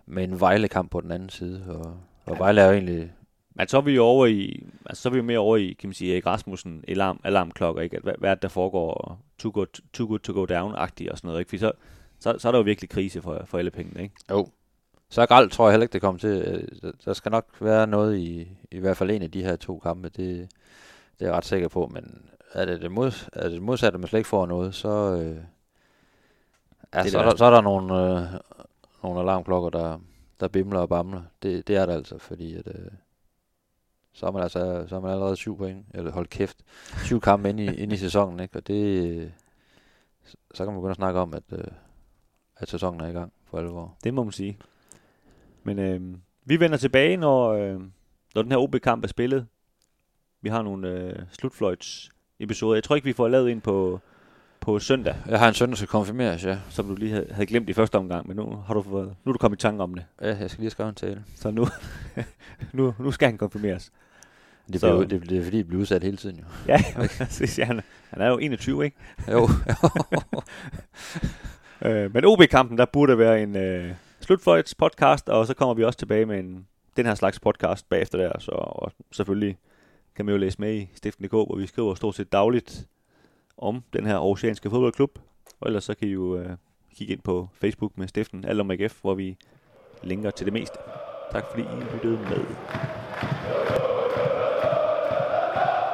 med en Vejle-kamp på den anden side, og, og ja. Vejle er jo egentlig men så er vi jo over i, altså så er vi mere over i, kan man sige, Erik Rasmussen alarm, alarmklokker, ikke? Hvad, hvad er der foregår, too good, too good to go down-agtigt og sådan noget, ikke? Fordi så, så, så er der jo virkelig krise for, for alle pengene, ikke? Jo. Så gralt tror jeg heller ikke, det kommer til. Der skal nok være noget i, i hvert fald en af de her to kampe, det, det er jeg ret sikker på, men er det det, mod, er det modsatte, at man slet ikke får noget, så, øh, ja, det så, er der, så er der nogle, øh, nogle alarmklokker, der, der bimler og bamler. Det, det er det altså, fordi at, øh, så er man altså så er man allerede syv point, eller hold kæft, syv kampe ind i, ind i sæsonen, ikke? og det, så kan man begynde at snakke om, at, øh, at sæsonen er i gang for alvor. Det må man sige. Men øh, vi vender tilbage, når, øh, når den her OB-kamp er spillet. Vi har nogle øh, slutfløjts episoder. Jeg tror ikke, vi får lavet en på, på søndag. Jeg har en søndag, der skal konfirmeres, ja. Som du lige havde, havde glemt i første omgang, men nu har du fået, nu er du kommet i tanke om det. Ja, jeg skal lige skrive en tale. Så nu, nu, nu skal han konfirmeres. Det, så, det, det er fordi, det bliver udsat hele tiden jo. ja, præcis. Ja, han, han er jo 21, ikke? jo. øh, men OB-kampen, der burde være en øh, slutfløjts podcast, og så kommer vi også tilbage med en, den her slags podcast bagefter der. Så, og selvfølgelig kan man jo læse med i Stiften.dk, hvor vi skriver stort set dagligt om den her oceanske fodboldklub. Og ellers så kan I jo øh, kigge ind på Facebook med Stiften, alt om AGF, hvor vi linker til det meste. Tak fordi I lyttede med.